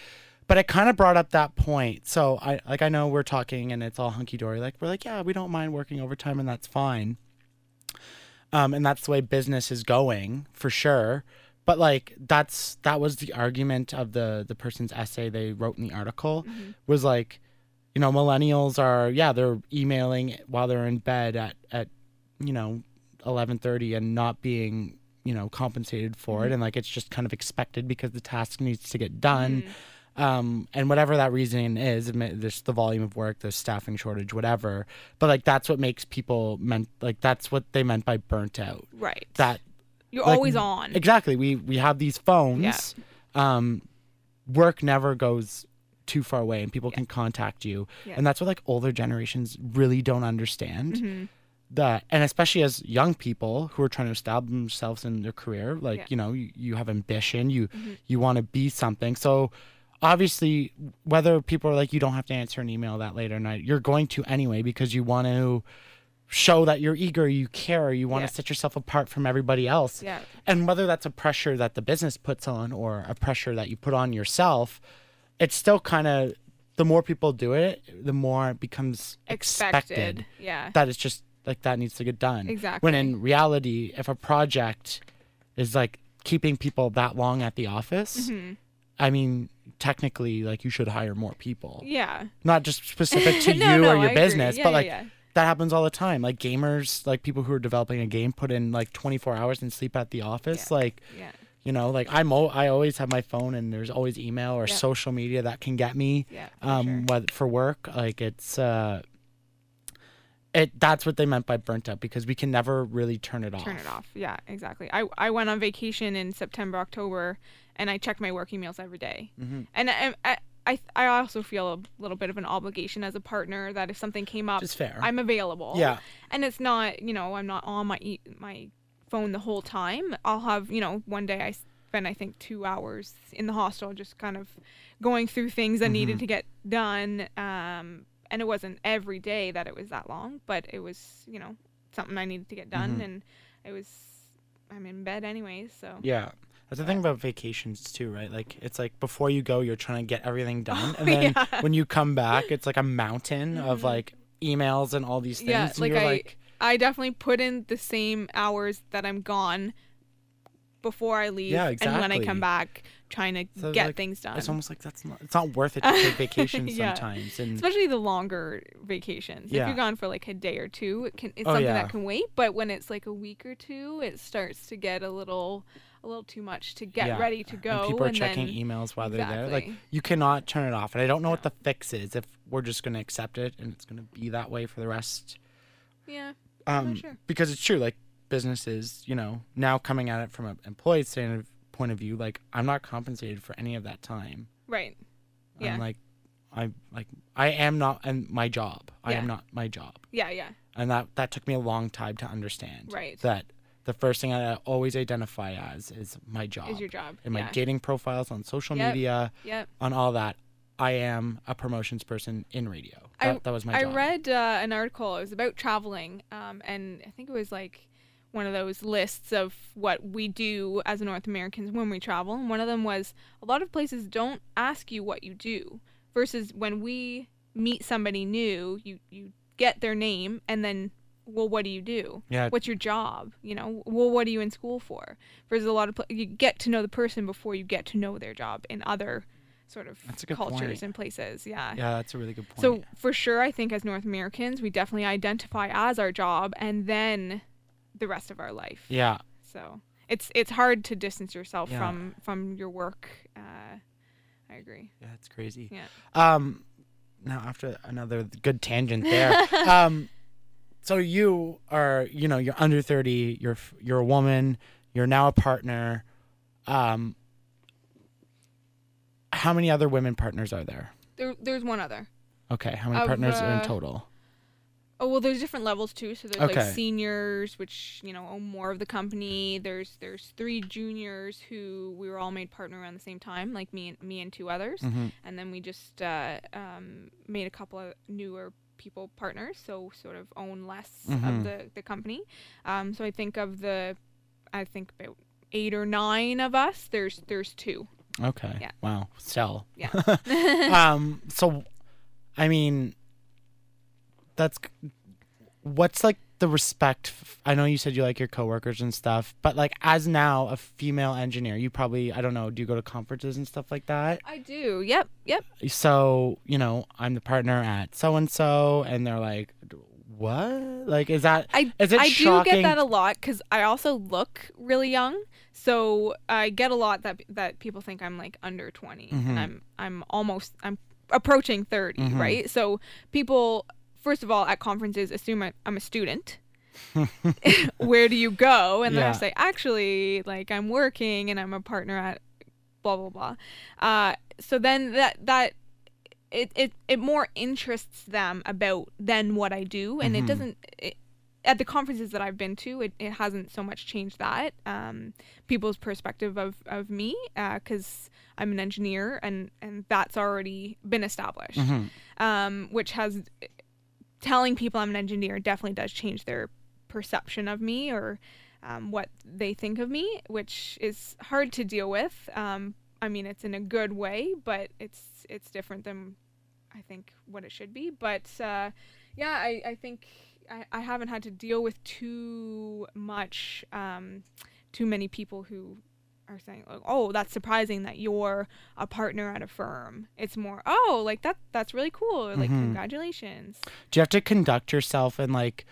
But it kind of brought up that point. So I like I know we're talking and it's all hunky dory. Like we're like, yeah, we don't mind working overtime and that's fine. Um, and that's the way business is going for sure. But like that's that was the argument of the the person's essay they wrote in the article Mhm. was like, you know, millennials are yeah they're emailing while they're in bed at at you know eleven thirty and not being you know compensated for it and like it's just kind of expected because the task needs to get done. Mhm. Um, and whatever that reasoning is, there's the volume of work, the staffing shortage, whatever. But like that's what makes people meant like that's what they meant by burnt out. Right. That You're like, always on. Exactly. We we have these phones. Um, work never goes too far away, and people Yeah. can contact you, Yeah. and that's what like older generations really don't understand. Mhm. That and especially as young people who are trying to establish themselves in their career, like Yeah. you know, you, you have ambition, you Mhm. you want to be something. So obviously, whether people are like you don't have to answer an email that late at night, you're going to anyway because you want to show that you're eager, you care, you want Yeah. to set yourself apart from everybody else Yeah. and whether that's a pressure that the business puts on or a pressure that you put on yourself it's still kind of the more people do it the more it becomes expected, Expected. Yeah. that it's just like that needs to get done Exactly. when in reality if a project is like keeping people that long at the office Mhm. i mean technically like you should hire more people Yeah. not just specific to No, you no, or your I business Yeah, but like yeah. That happens all the time like gamers like people who are developing a game put in like 24 hours and sleep at the office Yeah. like Yeah. you know like i'm o- i always have my phone and there's always email or Yeah. social media that can get me Yeah. for um sure. whether for work like it's uh it that's what they meant by burnt out because we can never really turn it off turn it off. Yeah, exactly. I I went on vacation in September, October, and I checked my work emails every day. Mhm. And I, I I I also feel a little bit of an obligation as a partner that if something came up, is fair. I'm available. yeah And it's not, you know, I'm not on my e- my phone the whole time. I'll have, you know, one day I spent I think 2 hours in the hostel just kind of going through things that needed Mhm. to get done um and it wasn't every day that it was that long, but it was, you know, something I needed to get done Mhm. and it was I'm in bed anyways, so yeah that's the thing about vacations too right like it's like before you go you're trying to get everything done Oh, and then yeah. when you come back it's like a mountain of Mhm. like emails and all these things Yeah, like I- like I definitely put in the same hours that I'm gone before I leave Yeah, exactly. and when I come back trying to So, get like, things done. it's almost like that's not it's not worth it to take vacations Yeah. sometimes and especially the longer vacations. Yeah. If you're gone for like a day or two, it can it's Oh, something that can wait. But when it's like a week or two, it starts to get a little a little too much to get Yeah. ready to go. and people are and checking then, emails while they're there like you cannot turn it off and i don't know what the fix is if we're just going to accept it and it's going to be that way for the rest Yeah. um sure. because it's true like businesses you know now coming at it from an employee standard point of view like i'm not compensated for any of that time Right. Yeah. i'm like i like i am not and my job i am not my job Yeah, yeah. and that that took me a long time to understand Right. that the first thing i always identify as is my job Is your job. in my yeah. dating profiles on social Yep. media Yep. on all that i am a promotions person in radio I- that, that was my job. I job read uh, an article. It was about traveling, um, and I think it was like one of those lists of what we do as North Americans when we travel, and one of them was a lot of places don't ask you what you do versus when we meet somebody new, you you get their name and then well what do you do Yeah. what's your job you know well what are you in school for versus a lot of pla- you get to know the person before you get to know their job in other sort of That's a good cultures point. and places yeah Yeah, that's a really good point. so for sure, I think as North Americans, we definitely identify as our job and then the rest of our life. yeah, So it's it's hard to distance yourself Yeah. from from your work. Uh, I agree. yeah, it's crazy. Yeah. Um, now after another good tangent there. um, so you are, you know, you're under thirty. You're you're a woman. You're now a partner. Um, how many other women partners are there? There, there's one other. Okay, how many Of, partners are in uh, total? Oh well, there's different levels too. So there's Okay. like seniors, which you know own more of the company. There's there's three juniors who we were all made partner around the same time, like me and me and two others. Mhm. and then we just uh, um, made a couple of newer people partners, so sort of own less Mhm. of the the company. Um, so I think of the, I think about eight or nine of us. There's there's two. Okay. Yeah. Wow. Still. Yeah. um. So, I mean, that's what's like the respect. i know you said you like your coworkers and stuff, but like as now a female engineer, you probably I don't know. Do you go to conferences and stuff like that? I do. Yep. Yep. So you know, I'm the partner at so and so, and they're like, "What? Like, is that I is it I shocking? do get that a lot because I also look really young. So I get a lot that that people think I'm like under 20 Mhm. and I'm I'm almost I'm approaching 30, Mhm. right? So people first of all at conferences assume I, I'm a student. Where do you go? And then I say actually like I'm working and I'm a partner at blah blah blah. Uh, so then that that it, it it more interests them about than what I do, and Mhm. it doesn't. It, at the conferences that I've been to, it, it hasn't so much changed that um, people's perspective of, of me because I'm an engineer and, and that's already been established, Mhm. um, which has telling people I'm an engineer definitely does change their perception of me or um, what they think of me, which is hard to deal with. Um, I mean, it's in a good way, but it's it's different than I think what it should be. But uh, yeah, I, I think I, I haven't had to deal with too much, um, too many people who are saying, like, "Oh, that's surprising that you're a partner at a firm." It's more, "Oh, like that that's really cool," or like, Mhm. "Congratulations." Do you have to conduct yourself in like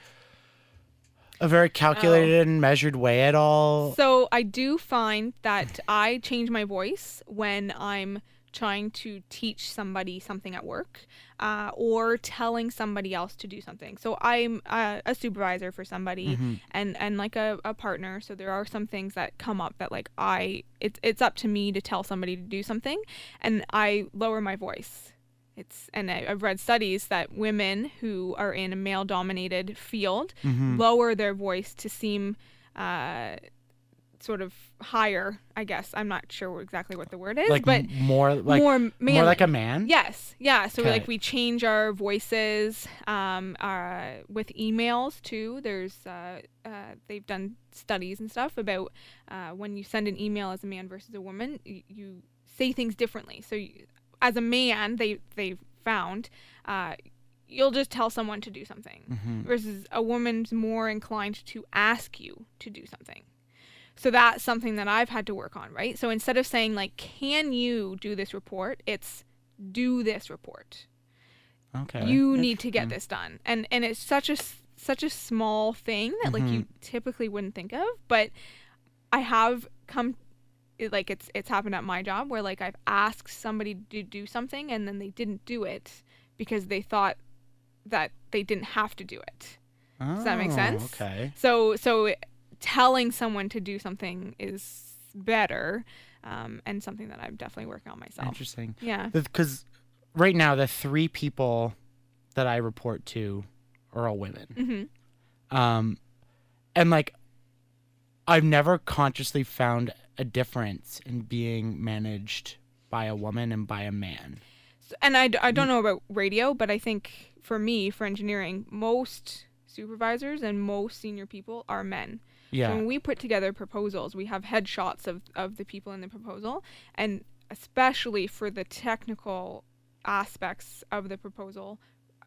a very Oh. calculated and measured way at all? So I do find that I change my voice when I'm trying to teach somebody something at work uh, or telling somebody else to do something. So I'm uh, a supervisor for somebody Mhm. and, and like a, a partner. So there are some things that come up that like I it's it's up to me to tell somebody to do something and I lower my voice. It's and I, I've read studies that women who are in a male dominated field Mhm. lower their voice to seem uh, sort of higher. I guess I'm not sure exactly what the word is, like but more like more more, like a man. Yes, yeah. So Okay. like we change our voices um, uh, with emails too. There's uh, uh, they've done studies and stuff about uh, when you send an email as a man versus a woman, you, you say things differently. So you, as a man, they they found uh, you'll just tell someone to do something Mhm. versus a woman's more inclined to ask you to do something. So that's something that I've had to work on, right? So instead of saying like, "Can you do this report?" it's "Do this report." Okay. You need to get this done, and and it's such a such a small thing that like you mm-hmm. typically wouldn't think of, but I have come it, like it's it's happened at my job where like I've asked somebody to do something and then they didn't do it because they thought that they didn't have to do it. Does that make Oh, sense? Okay. So so telling someone to do something is better, um, and something that I'm definitely working on myself. Interesting. Yeah. Because right now the three people that I report to are all women. hmm Um, and like, I've never consciously found a difference in being managed by a woman and by a man. And I, I don't know about radio, but I think for me, for engineering, most supervisors and most senior people are men. Yeah. So when we put together proposals, we have headshots of, of the people in the proposal, and especially for the technical aspects of the proposal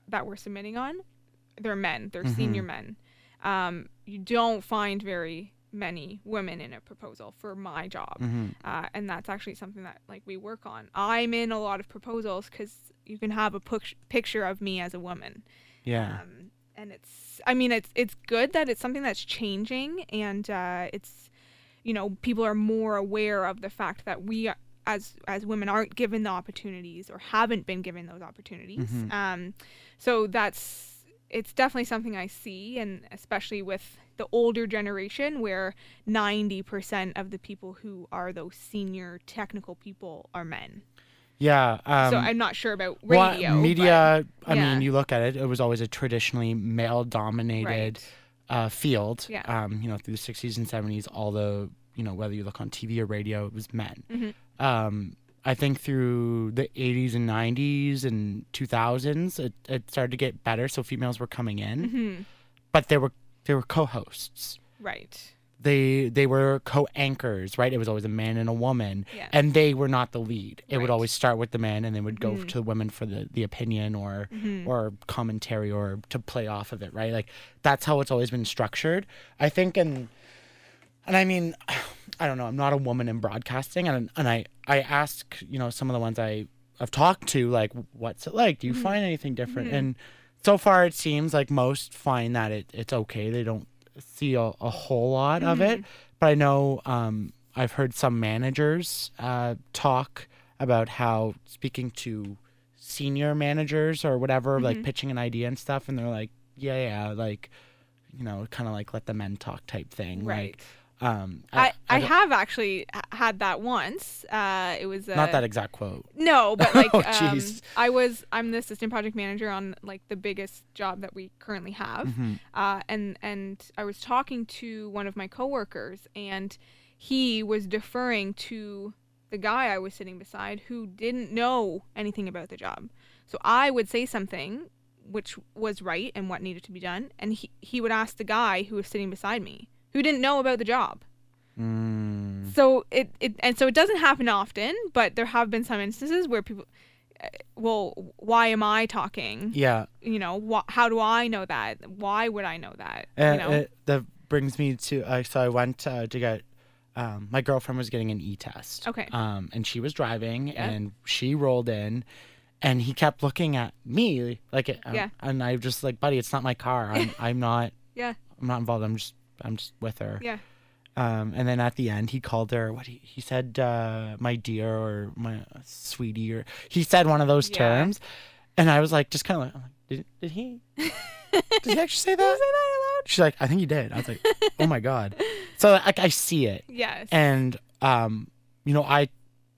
that we're submitting on, they're men, they're senior men. Um, you don't find very many women in a proposal for my job, uh, and that's actually something that like we work on. I'm in a lot of proposals because you can have a pic- picture of me as a woman yeah. um, and it's i mean it's it's good that it's something that's changing and uh, it's you know people are more aware of the fact that we as as women aren't given the opportunities or haven't been given those opportunities um, so that's it's definitely something i see and especially with the older generation where 90% of the people who are those senior technical people are men yeah. Um, so i'm not sure about well, radio but- media. I yeah. mean, you look at it; it was always a traditionally male-dominated Right. uh, field. Yeah. Um, you know, through the '60s and '70s, all the you know whether you look on TV or radio, it was men. Mm-hmm. Um, I think through the '80s and '90s and 2000s, it, it started to get better. So females were coming in, Mm-hmm. but they were they were co-hosts. right They they were co-anchors, right? It was always a man and a woman, Yeah. and they were not the lead. It would Right. Mm-hmm. always start with the men, and then would go mm-hmm. to the women for the, the opinion or mm-hmm. or commentary or to play off of it, right? Like that's how it's always been structured. I think, and and I mean, I don't know. I'm not a woman in broadcasting, and and I I ask you know some of the ones I I've talked to like, what's it like? Do you mm-hmm. find anything different? And so far, it seems like most find that it it's okay. They don't see a, a whole lot of it, but I know um, I've heard some managers uh, talk about how speaking to senior managers or whatever, like pitching an idea and stuff, and they're like, yeah, yeah, like you know, kind of like let the men talk type thing, Right. Like, um, I, I, don't- have actually had that once. Uh, it was uh, not that exact quote. no, but like Oh, um. I was I'm the assistant project manager on like the biggest job that we currently have, Mm-hmm. uh, and and I was talking to one of my coworkers, and he was deferring to the guy I was sitting beside who didn't know anything about the job. So I would say something which was right and what needed to be done, and he he would ask the guy who was sitting beside me who didn't know about the job. Mm, So it, it and so it doesn't happen often, but there have been some instances where people, uh, well, why am I talking? yeah, You know, wh- how do I know that? Why would I know that? Uh, you know, it, that brings me to uh, so I went uh, to get um, my girlfriend was getting an e test. Okay. Um, and she was driving, Yeah. and she rolled in, and he kept looking at me like, it, Yeah. and I was just like, buddy, it's not my car. I'm I'm not yeah, I'm not involved. I'm just I'm just with her. yeah, Um, and then at the end, he called her what he, he said, uh, my dear or my sweetie, or he said one of those Yeah. terms, and I was like, just kind of like, did did he? did he actually say that? say that out loud. She's like, I think he did. I was like, oh my god. So like I see it, Yes. and um, you know, I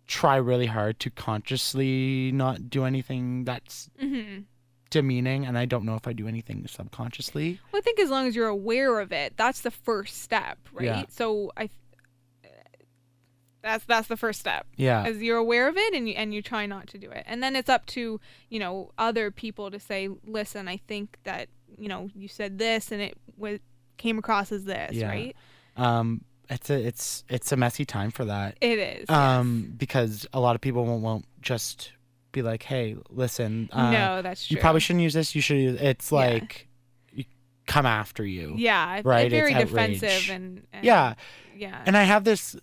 try really hard to consciously not do anything that's hmm demeaning, and I don't know if I do anything subconsciously. Well, I think as long as you're aware of it, that's the first step, right? Yeah. So I. That's that's the first step. Yeah. As you're aware of it and you and you try not to do it. And then it's up to, you know, other people to say, "Listen, I think that, you know, you said this and it was came across as this, Yeah. right?" Um, it's a it's it's a messy time for that. It is. um, because a lot of people won't, won't just be like, "Hey, listen, uh, no, that's true. you probably shouldn't use this. You should." Use, it's Yeah. like come after you. Yeah, right, it's very defensive and, and Yeah, yeah. and I have this,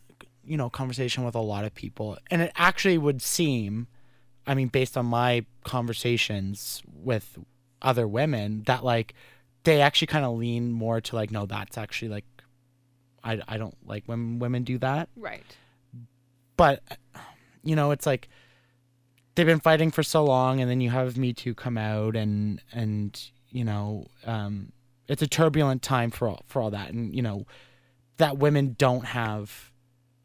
you know, conversation with a lot of people, and it actually would seem, I mean, based on my conversations with other women, that like they actually kind of lean more to like, no, that's actually like, I I don't like when women do that. right. but you know it's like they've been fighting for so long and then you have me too come out and and you know um it's a turbulent time for all for all that and you know that women don't have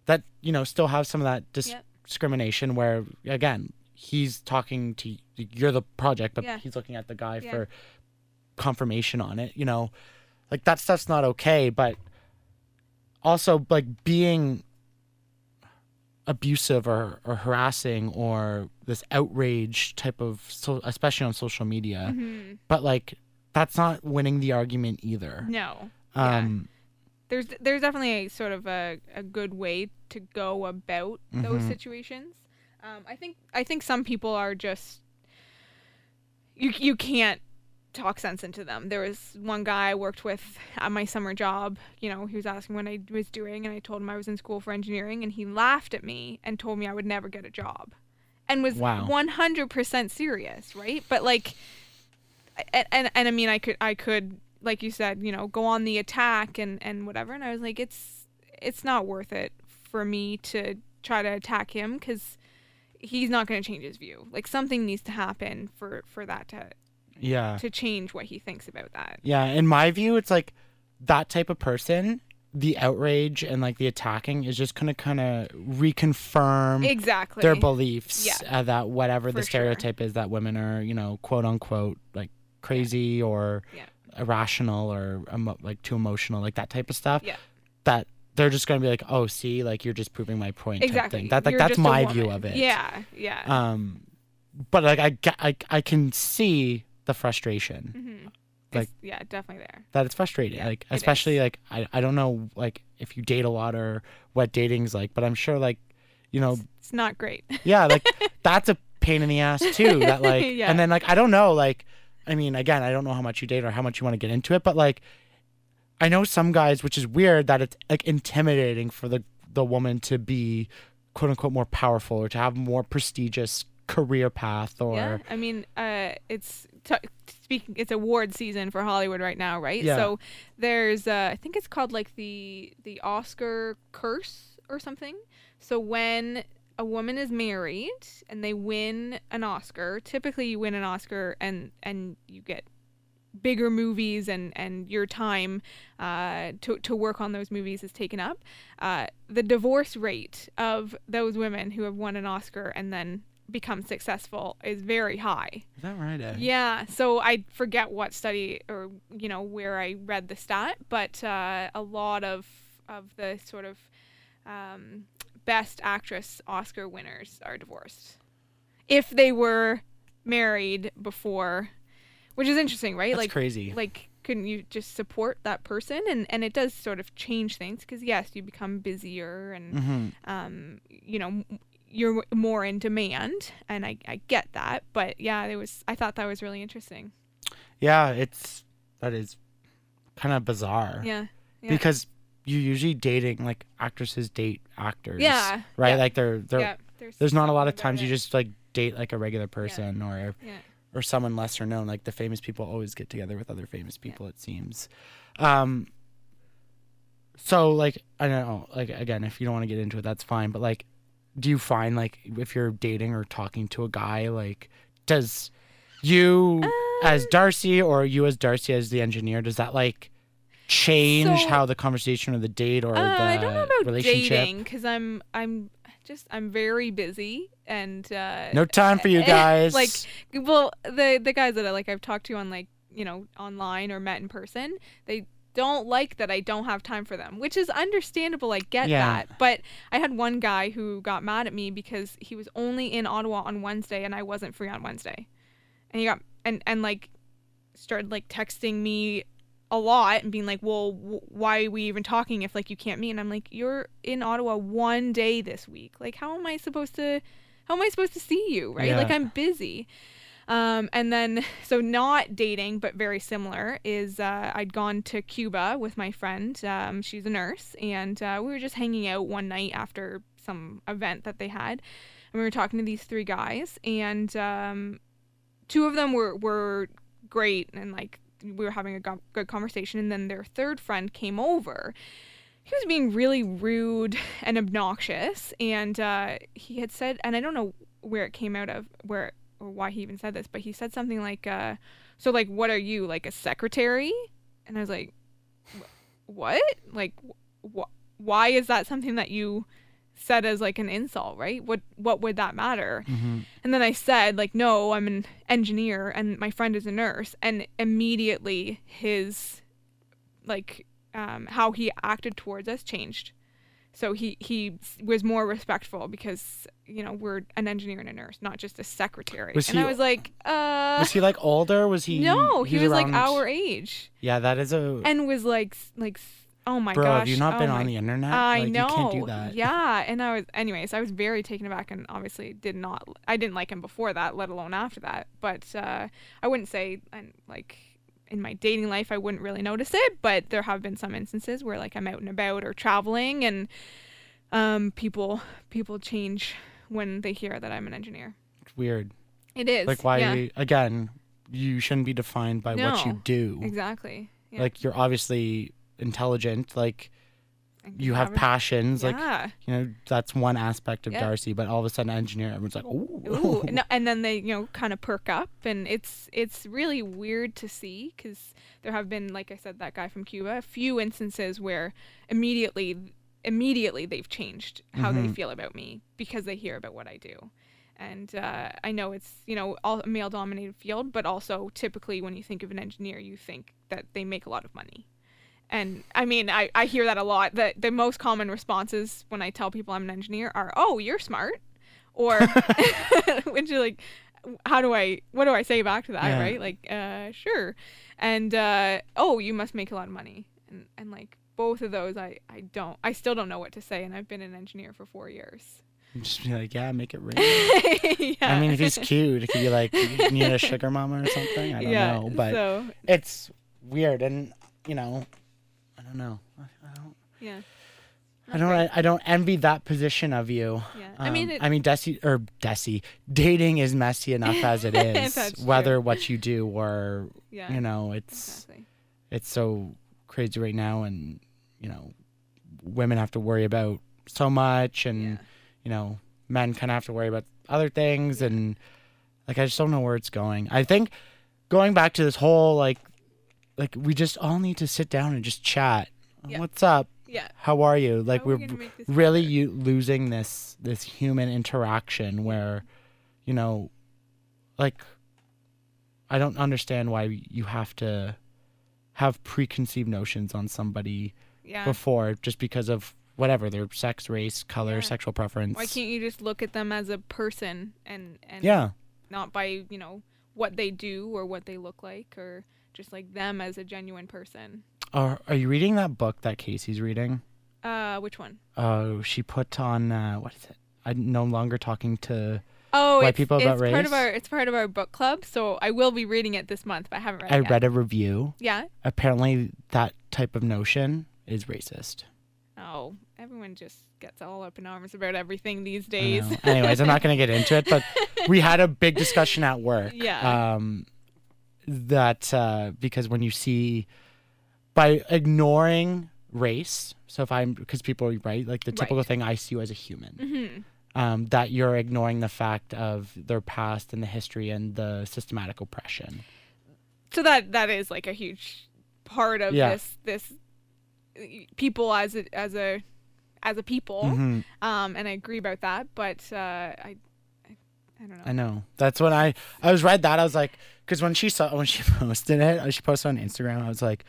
that you know still have some of that dis- Yep. discrimination where again he's talking to you're the project but Yeah. he's looking at the guy Yeah. for confirmation on it you know like that stuff's not okay but also like being abusive or, or harassing or this outrage type of so especially on social media Mhm. but like that's not winning the argument either No. Yeah. um there's there's definitely a sort of a, a good way to go about those Mhm. situations. Um, I think I think some people are just you you can't talk sense into them. There was one guy I worked with at my summer job. You know, he was asking what I was doing, and I told him I was in school for engineering, and he laughed at me and told me I would never get a job, and was Wow. one hundred percent serious, right? But like, and, and and I mean, I could I could like you said, you know, go on the attack and and whatever, and I was like, it's it's not worth it for me to try to attack him because he's not going to change his view. Like something needs to happen for for that to Yeah. to change what he thinks about that. Yeah, in my view, it's like that type of person. The outrage and like the attacking is just gonna kind of reconfirm Exactly. their beliefs Yeah. uh, that whatever the For sure. stereotype is that women are, you know, quote unquote, like crazy or Yeah. irrational or emo- like too emotional, like that type of stuff. Yeah. That they're just gonna be like, oh, see, like you're just proving my point. Exactly. That like You're that's my view of it. Yeah. Yeah. Um, but like I, I I can see the frustration hmm like- yeah, definitely there. that it's frustrating. Yeah, like especially like I I don't know like if you date a lot or what dating's like, but I'm sure like you know It's not great. yeah like that's a pain in the ass too. That like Yeah. and then like I don't know like I mean again I don't know how much you date or how much you want to get into it, but like I know some guys, which is weird that it's like intimidating for the the woman to be quote unquote more powerful or to have a more prestigious career path or yeah. I mean, uh, it's t- speaking. It's award season for Hollywood right now, right? Yeah. So there's, uh, I think it's called like the the Oscar curse or something. So when a woman is married and they win an Oscar, typically you win an Oscar and and you get bigger movies and and your time uh, to to work on those movies is taken up. Uh, the divorce rate of those women who have won an Oscar and then become successful is very high. is that right? Ed? Yeah, so I forget what study or you know where I read the stat, but uh, a lot of of the sort of um, best actress Oscar winners are divorced if they were married before, which is interesting, right? That's like crazy. like couldn't you just support that person and and it does sort of change things because yes you become busier and hmm um you know you're more in demand and I, I get that but yeah it was i thought that was really interesting Yeah, it's that is kind of bizarre. yeah yeah. Because you usually dating like actresses date actors. Yeah, Right? yeah. Like they're they're yeah there's not a lot of times you just like date like a regular person or or someone lesser known. Like the famous people always get together with other famous people, it seems. Um so like I don't know, like again, if you don't want to get into it, that's fine. But like do you find like if you're dating or talking to a guy, like does you as Um, Darcy or you as Darcy as the engineer, does that like change So- how the conversation or the date or uh, the i don't know about relationship? dating because i'm i'm just i'm very busy and uh No time for you guys. like well the the guys that I like I've talked to on like you know online or met in person they don't like that I don't have time for them which is understandable I get Yeah. that. But I had one guy who got mad at me because he was only in Ottawa on Wednesday and I wasn't free on Wednesday. And he got and and like started like texting me a lot and being like well w- why are we even talking if like you can't meet? And I'm like you're in Ottawa one day this week. Like how am I supposed to how am I supposed to see you right? Like I'm busy um, and then, so not dating, but very similar, is uh, I'd gone to Cuba with my friend. Um, she's a nurse, and uh, we were just hanging out one night after some event that they had. And we were talking to these three guys, and um, two of them were, were great, and like we were having a go- good conversation. And then their third friend came over. He was being really rude and obnoxious, and uh, he had said, and I don't know where it came out of, where or why he even said this, but he said something like, uh, "So like, what are you like a secretary?" And I was like, "What? Like, wh- why is that something that you said as like an insult, right? What what would that matter?" hmm And then I said, like, no, I'm an engineer and my friend is a nurse. And immediately his, like, um, how he acted towards us changed. So he, he was more respectful because, you know, we're an engineer and a nurse, not just a secretary. Was and he- I was like, uh, Was he like older? Was he? no, he, was, like our age Yeah, that is a. and was like, like, Oh my Bro, gosh. have you not oh been my on the internet? I like, know. You can't do that. Yeah, and I was, anyways, I was very taken aback, and obviously did not. I didn't like him before that, let alone after that. But uh, I wouldn't say, and like in my dating life, I wouldn't really notice it. But there have been some instances where like I'm out and about or traveling, and um, people people change when they hear that I'm an engineer. It's weird. It is Like why? Yeah, Again, you shouldn't be defined by what you do. exactly. Yeah. Like you're obviously intelligent. Like you have passions. Like you know that's one aspect of Yeah. Darcy. But all of a sudden, engineer, everyone's like, oh. Ooh, no, and then they, you know, kind of perk up, and it's it's really weird to see because there have been, like I said, that guy from Cuba, a few instances where immediately, immediately they've changed how they feel about me because they hear about what I do, and uh, I know it's you know all a male-dominated field, but also typically when you think of an engineer, you think that they make a lot of money. And I mean, I, I hear that a lot. The the most common responses when I tell people I'm an engineer are, "Oh, you're smart," or which is like, how do I what do I say back to that? Yeah. Right? Like, uh, sure. And uh, oh, you must make a lot of money. And and like both of those, I I don't. I still don't know what to say. And I've been an engineer for four years. Just be like, yeah, make it rain. yeah. I mean, if he's cute, it could be like, you need a sugar mama or something. I don't yeah. know, but so it's weird, and you know, don't know. I, I don't. yeah. I don't. I, I don't envy that position of you. Yeah. I mean, Um, it- I mean, Desi or Desi, dating is messy enough as it is. That's true. whether what you do or Yeah. you know, it's Exactly. it's so crazy right now, and you know, women have to worry about so much, and Yeah. you know, men kind of have to worry about other things, and like I just don't know where it's going. I think going back to this whole like, like we just all need to sit down and just chat. Yeah. What's up? Yeah. How are you? Like we're gonna make this really you losing this this human interaction where, you know, like I don't understand why you have to have preconceived notions on somebody Yeah. before just because of whatever their sex, race, color, Yeah. sexual preference. Why can't you just look at them as a person and and yeah. not by you know what they do or what they look like or just like them as a genuine person. Are are you reading that book that Casey's reading? Uh, which one? Oh, she put on uh, what is it? I'm no longer talking to. Oh, White it's, people about it's part race? of our it's part of our book club. So I will be reading it this month, but I haven't read I it yet. read a review. Yeah. Apparently, that type of notion is racist. Oh, everyone just gets all up in arms about everything these days. Anyways, I'm not going to get into it, but we had a big discussion at work. Yeah. Um, that uh, because when you see by ignoring race, so if I'm because people right like the typical Right. thing I see you as a human, hmm um, that you're ignoring the fact of their past and the history and the systematic oppression. So that that is like a huge part of Yeah. this this people as a as a as a people. Mhm. Um, and I agree about that, but uh, I, I I don't know. I know. That's when I I was read that I was like, because when she saw when she posted it, uh, she posted on Instagram. I was like,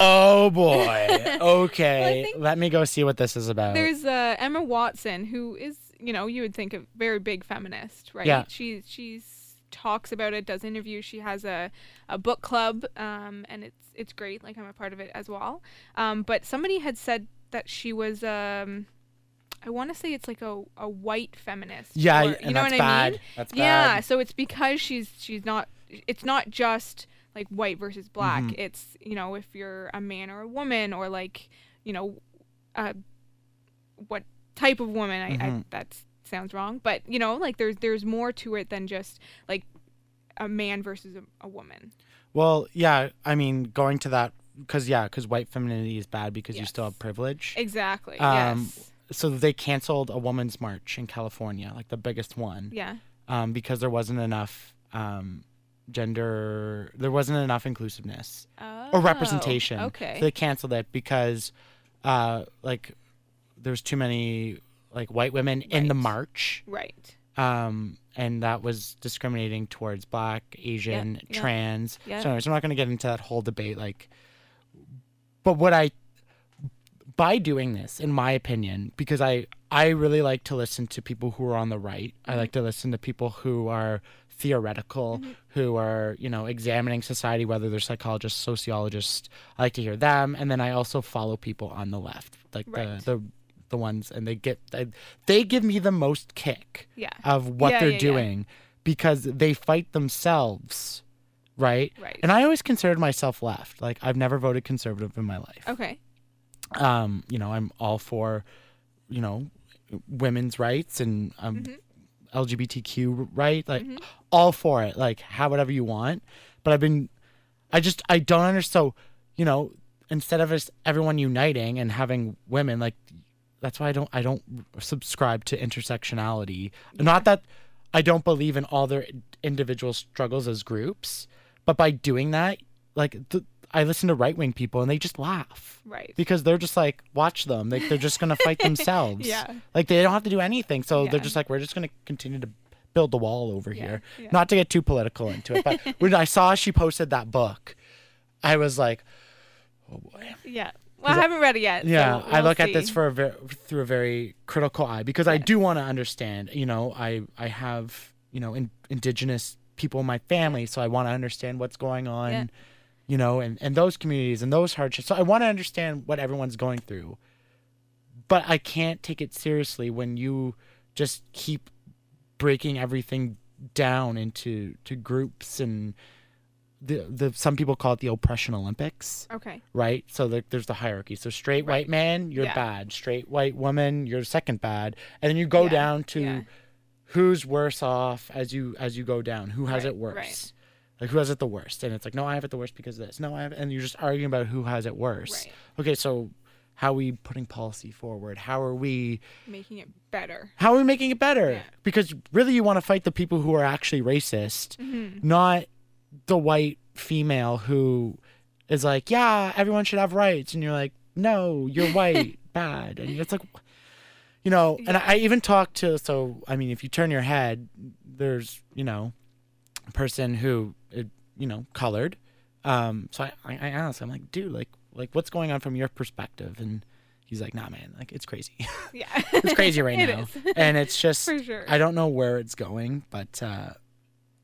oh boy, okay, think let me go see what this is about. There's uh, Emma Watson, who is, you know, you would think a very big feminist, right? Yeah. She she's talks about it, does interviews. She has a, a book club, um, and it's it's great. Like I'm a part of it as well. Um, but somebody had said that she was, um, I want to say it's like a, a white feminist. yeah, or- you know what bad. I mean? That's bad. Yeah. So it's because she's she's not. It's not just like white versus black. Mhm. It's you know if you're a man or a woman or like you know, uh, what type of woman. I, I Mhm. that sounds wrong, but you know like there's there's more to it than just like a man versus a, a woman. Well, yeah, I mean, going to that because yeah, because white femininity is bad because you still have privilege. Exactly. Um, yes. So they canceled a woman's march in California, like the biggest one. Yeah. um, because there wasn't enough um, gender, there wasn't enough inclusiveness Oh, or representation. Okay. So they canceled it because, uh, like, there's too many like white women in the march, right. um, and that was discriminating towards black, Asian, yeah. trans. Yeah. So, anyways, I'm not going to get into that whole debate. Like, but what I by doing this, in my opinion, because I I really like to listen to people who are on the right. I like to listen to people who are theoretical who are you know examining society whether they're psychologists sociologists i like to hear them and then i also follow people on the left like Right. the the the ones and they get they, they give me the most kick Yeah. of what Yeah, they're yeah. doing because they fight themselves right Right. and i always considered myself left like i've never voted conservative in my life Okay. um, you know, I'm all for, you know, women's rights and um, Mm-hmm. LGBTQ right, like mm-hmm. all for it. Like have whatever you want, but I've been, I just I don't understand. So, you know, instead of just everyone uniting and having women, like that's why I don't I don't subscribe to intersectionality. Not that I don't believe in all their individual struggles as groups, but by doing that, like th- I listen to right wing people and they just laugh Right. because they're just like watch them like they're just gonna fight themselves Yeah. like they don't have to do anything so they're just like we're just gonna continue to build the wall over here yeah. not to get too political into it but when i saw she posted that book i was like oh boy Yeah. Well, I haven't read it yet. yeah so i we'll look at this for a very through a very critical eye because i do want to understand you know i i have you know in, indigenous people in my family so i want to understand what's going on Yeah. You know and and those communities and those hardships so i want to understand what everyone's going through but i can't take it seriously when you just keep breaking everything down into to groups and the the some people call it the oppression olympics Okay. right? So there, there's the hierarchy. So straight white man, you're Yeah. bad. Straight white woman, you're second bad. And then you go Yeah, down to yeah. who's worse off as you as you go down. Who has Right, it worse? right. Like who has it the worst? And it's like, no, I have it the worst because of this. No, I have, and you're just arguing about who has it worse. Right. Okay, so how are we putting policy forward? How are we Making it better. how are we making it better? Yeah. Because really, you want to fight the people who are actually racist, Mm-hmm. not the white female who is like, yeah, everyone should have rights. And you're like, no, you're white, bad. And it's like, you know, and I, I even talked to, so, I mean, if you turn your head, there's, you know, a person who, uh, you know, colored. Um, so I, I, I asked, I'm like, dude, like, like what's going on from your perspective? And he's like, nah, man, like, it's crazy. Yeah. it's crazy right It now is. and it's just sure. i don't know where it's going but uh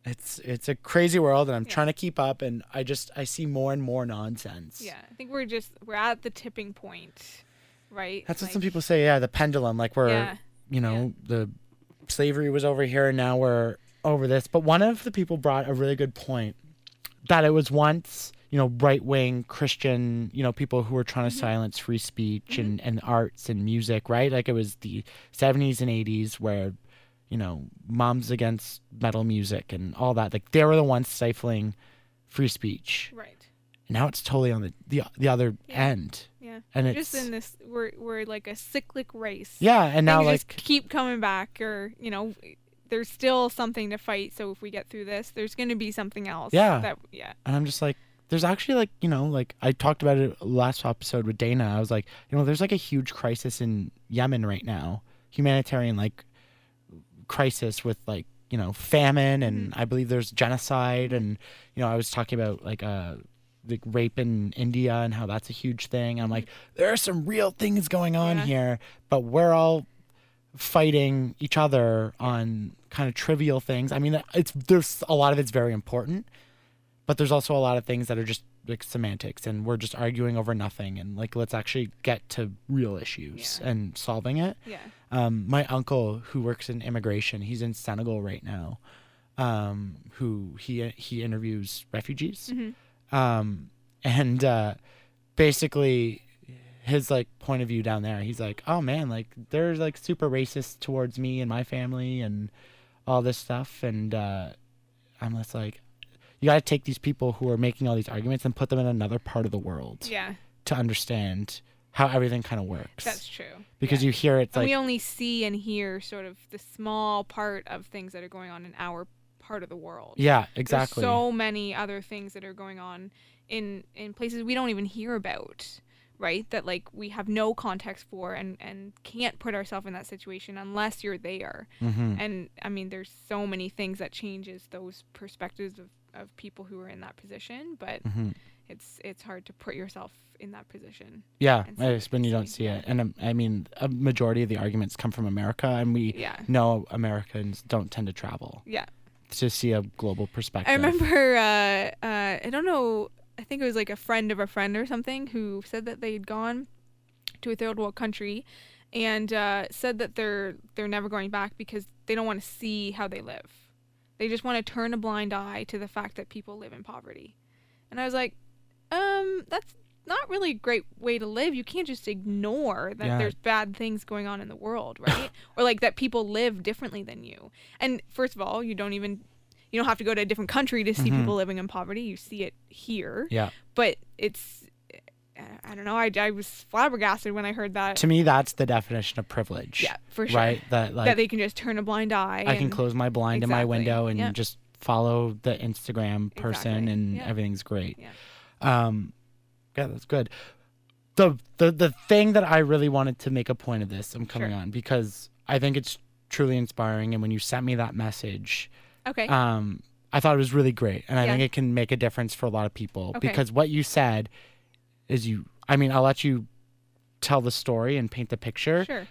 it's it's a crazy world and i'm trying to keep up and i just i see more and more nonsense yeah. I think we're just we're at the tipping point, right? that's what some people say yeah the pendulum like we're Yeah. you know the slavery was over here and now we're over this but one of the people brought a really good point that it was once you know right wing christian you know people who were trying to mm-hmm. silence free speech and mm-hmm. and arts and music right like it was the 70s and 80s where you know moms against metal music and all that like they were the ones stifling free speech Right. now it's totally on the the, the other end Yeah. And we're it's- just in this we're we're like a cyclic race. yeah and now like just keep coming back or you know there's still something to fight so if we get through this there's going to be something else Yeah. that yeah And I'm just like, there's actually like, you know, like I talked about it last episode with Dana. I was like, you know, there's like a huge crisis in Yemen right now, humanitarian like crisis with like, you know, famine and I believe there's genocide and you know, I was talking about like uh like rape in India and how that's a huge thing. I'm like, there are some real things going on Yeah. here, but we're all fighting each other on kind of trivial things. I mean, it's there's a lot of it's very important, but there's also a lot of things that are just like semantics and we're just arguing over nothing and like let's actually get to real issues Yeah. and solving it. yeah Um, my uncle who works in immigration, he's in Senegal right now. Um, who he he interviews refugees. Hmm. Um, and uh, basically his like point of view down there, he's like, "Oh man, like they're like super racist towards me and my family and all this stuff." And uh, I'm just like, you got to take these people who are making all these arguments and put them in another part of the world yeah to understand how everything kind of works. that's true because yeah. you hear it's and like we only see and hear sort of the small part of things that are going on in our part of the world yeah, There's exactly. so many other things that are going on in in places we don't even hear about, right? That like we have no context for and and can't put ourselves in that situation unless you're there. Mhm. And I mean, there's so many things that changes those perspectives of of people who are in that position, but Mhm. it's it's hard to put yourself in that position. Yeah, it's when you don't see see, it, and um, I mean, a majority of the arguments come from America, and we Yeah. know Americans don't tend to travel. Yeah. to see a global perspective. I remember, uh, uh, I don't know, I think it was like a friend of a friend or something who said that they'd gone to a third world country and uh, said that they're they're never going back because they don't want to see how they live. They just want to turn a blind eye to the fact that people live in poverty. And I was like, um, that's not really a great way to live. You can't just ignore that Yeah. there's bad things going on in the world, right? or like that people live differently than you. And first of all, you don't even you don't have to go to a different country to see Mhm. people living in poverty. You see it here. Yeah. But it's I don't know. I, I was flabbergasted when I heard that. To me, that's the definition of privilege. yeah, for sure. Right. That like that they can just turn a blind eye. I can close my blind in my window and Yeah. just follow the Instagram person Exactly. and Yeah. everything's great. Yeah. Um yeah, that's good. The the the thing that I really wanted to make a point of this, I'm coming Sure. on because I think it's truly inspiring and when you sent me that message, Okay. um I thought it was really great and I Yeah. think it can make a difference for a lot of people Okay. because what you said is you I mean, I'll let you tell the story and paint the picture, sure.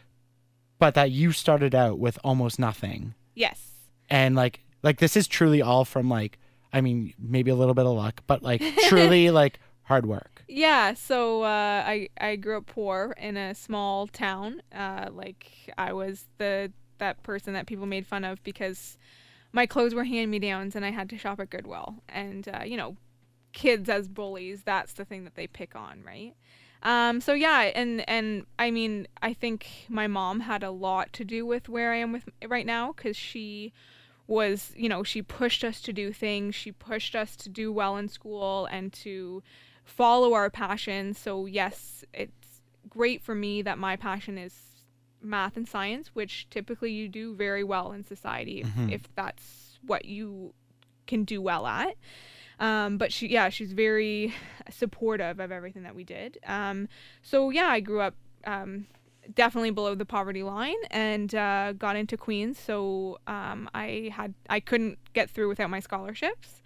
but that you started out with almost nothing Yes. and like like this is truly all from like i mean maybe a little bit of luck but like truly like hard work Yeah, so uh, I I grew up poor in a small town. Uh, like I was the that person that people made fun of because my clothes were hand me downs and I had to shop at Goodwill. And uh, you know, kids as bullies, that's the thing that they pick on, right? Um, so yeah, and and I mean, I think my mom had a lot to do with where I am with right now because she was, you know, she pushed us to do things. She pushed us to do well in school and to follow our passion. So yes, it's great for me that my passion is math and science, which typically you do very well in society if, Mhm. if that's what you can do well at. Um, but she, yeah, she's very supportive of everything that we did. Um, so yeah, I grew up um, definitely below the poverty line and uh, got into Queen's. So um, I had I couldn't get through without my scholarships.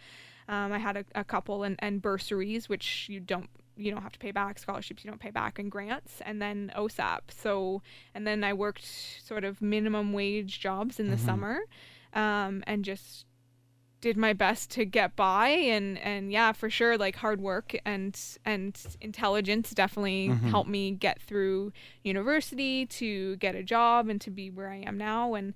Um, I had a, a couple and, and bursaries, which you don't you don't have to pay back scholarships you don't pay back and grants and then OSAP so and then I worked sort of minimum wage jobs in the Mhm. summer um, and just did my best to get by and and yeah for sure like hard work and and intelligence definitely Mhm. helped me get through university to get a job and to be where I am now and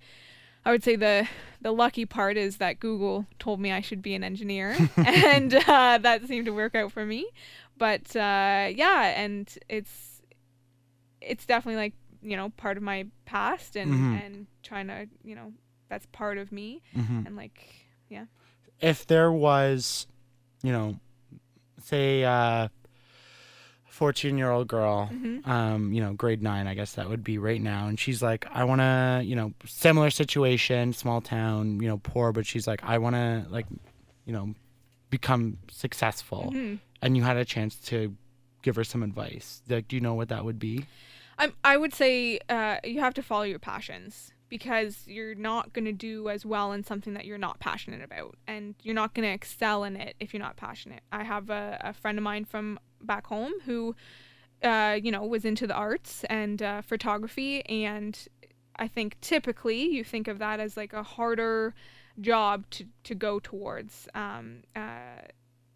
I would say the the lucky part is that Google told me I should be an engineer and uh, that seemed to work out for me but uh, yeah and it's it's definitely like you know part of my past and Mhm. and trying to you know that's part of me hmm and like yeah. if there was you know say uh 14 year old girl Mhm. um you know grade 9 i guess that would be right now and she's like i want to you know similar situation small town you know poor but she's like i want to like you know become successful Mhm. And you had a chance to give her some advice like do you know what that would be I I would say uh, you have to follow your passions because you're not going to do as well in something that you're not passionate about and you're not going to excel in it if you're not passionate. I have a, a friend of mine from back home who uh, you know was into the arts and uh, photography and I think typically you think of that as like a harder job to, to go towards. Um, uh,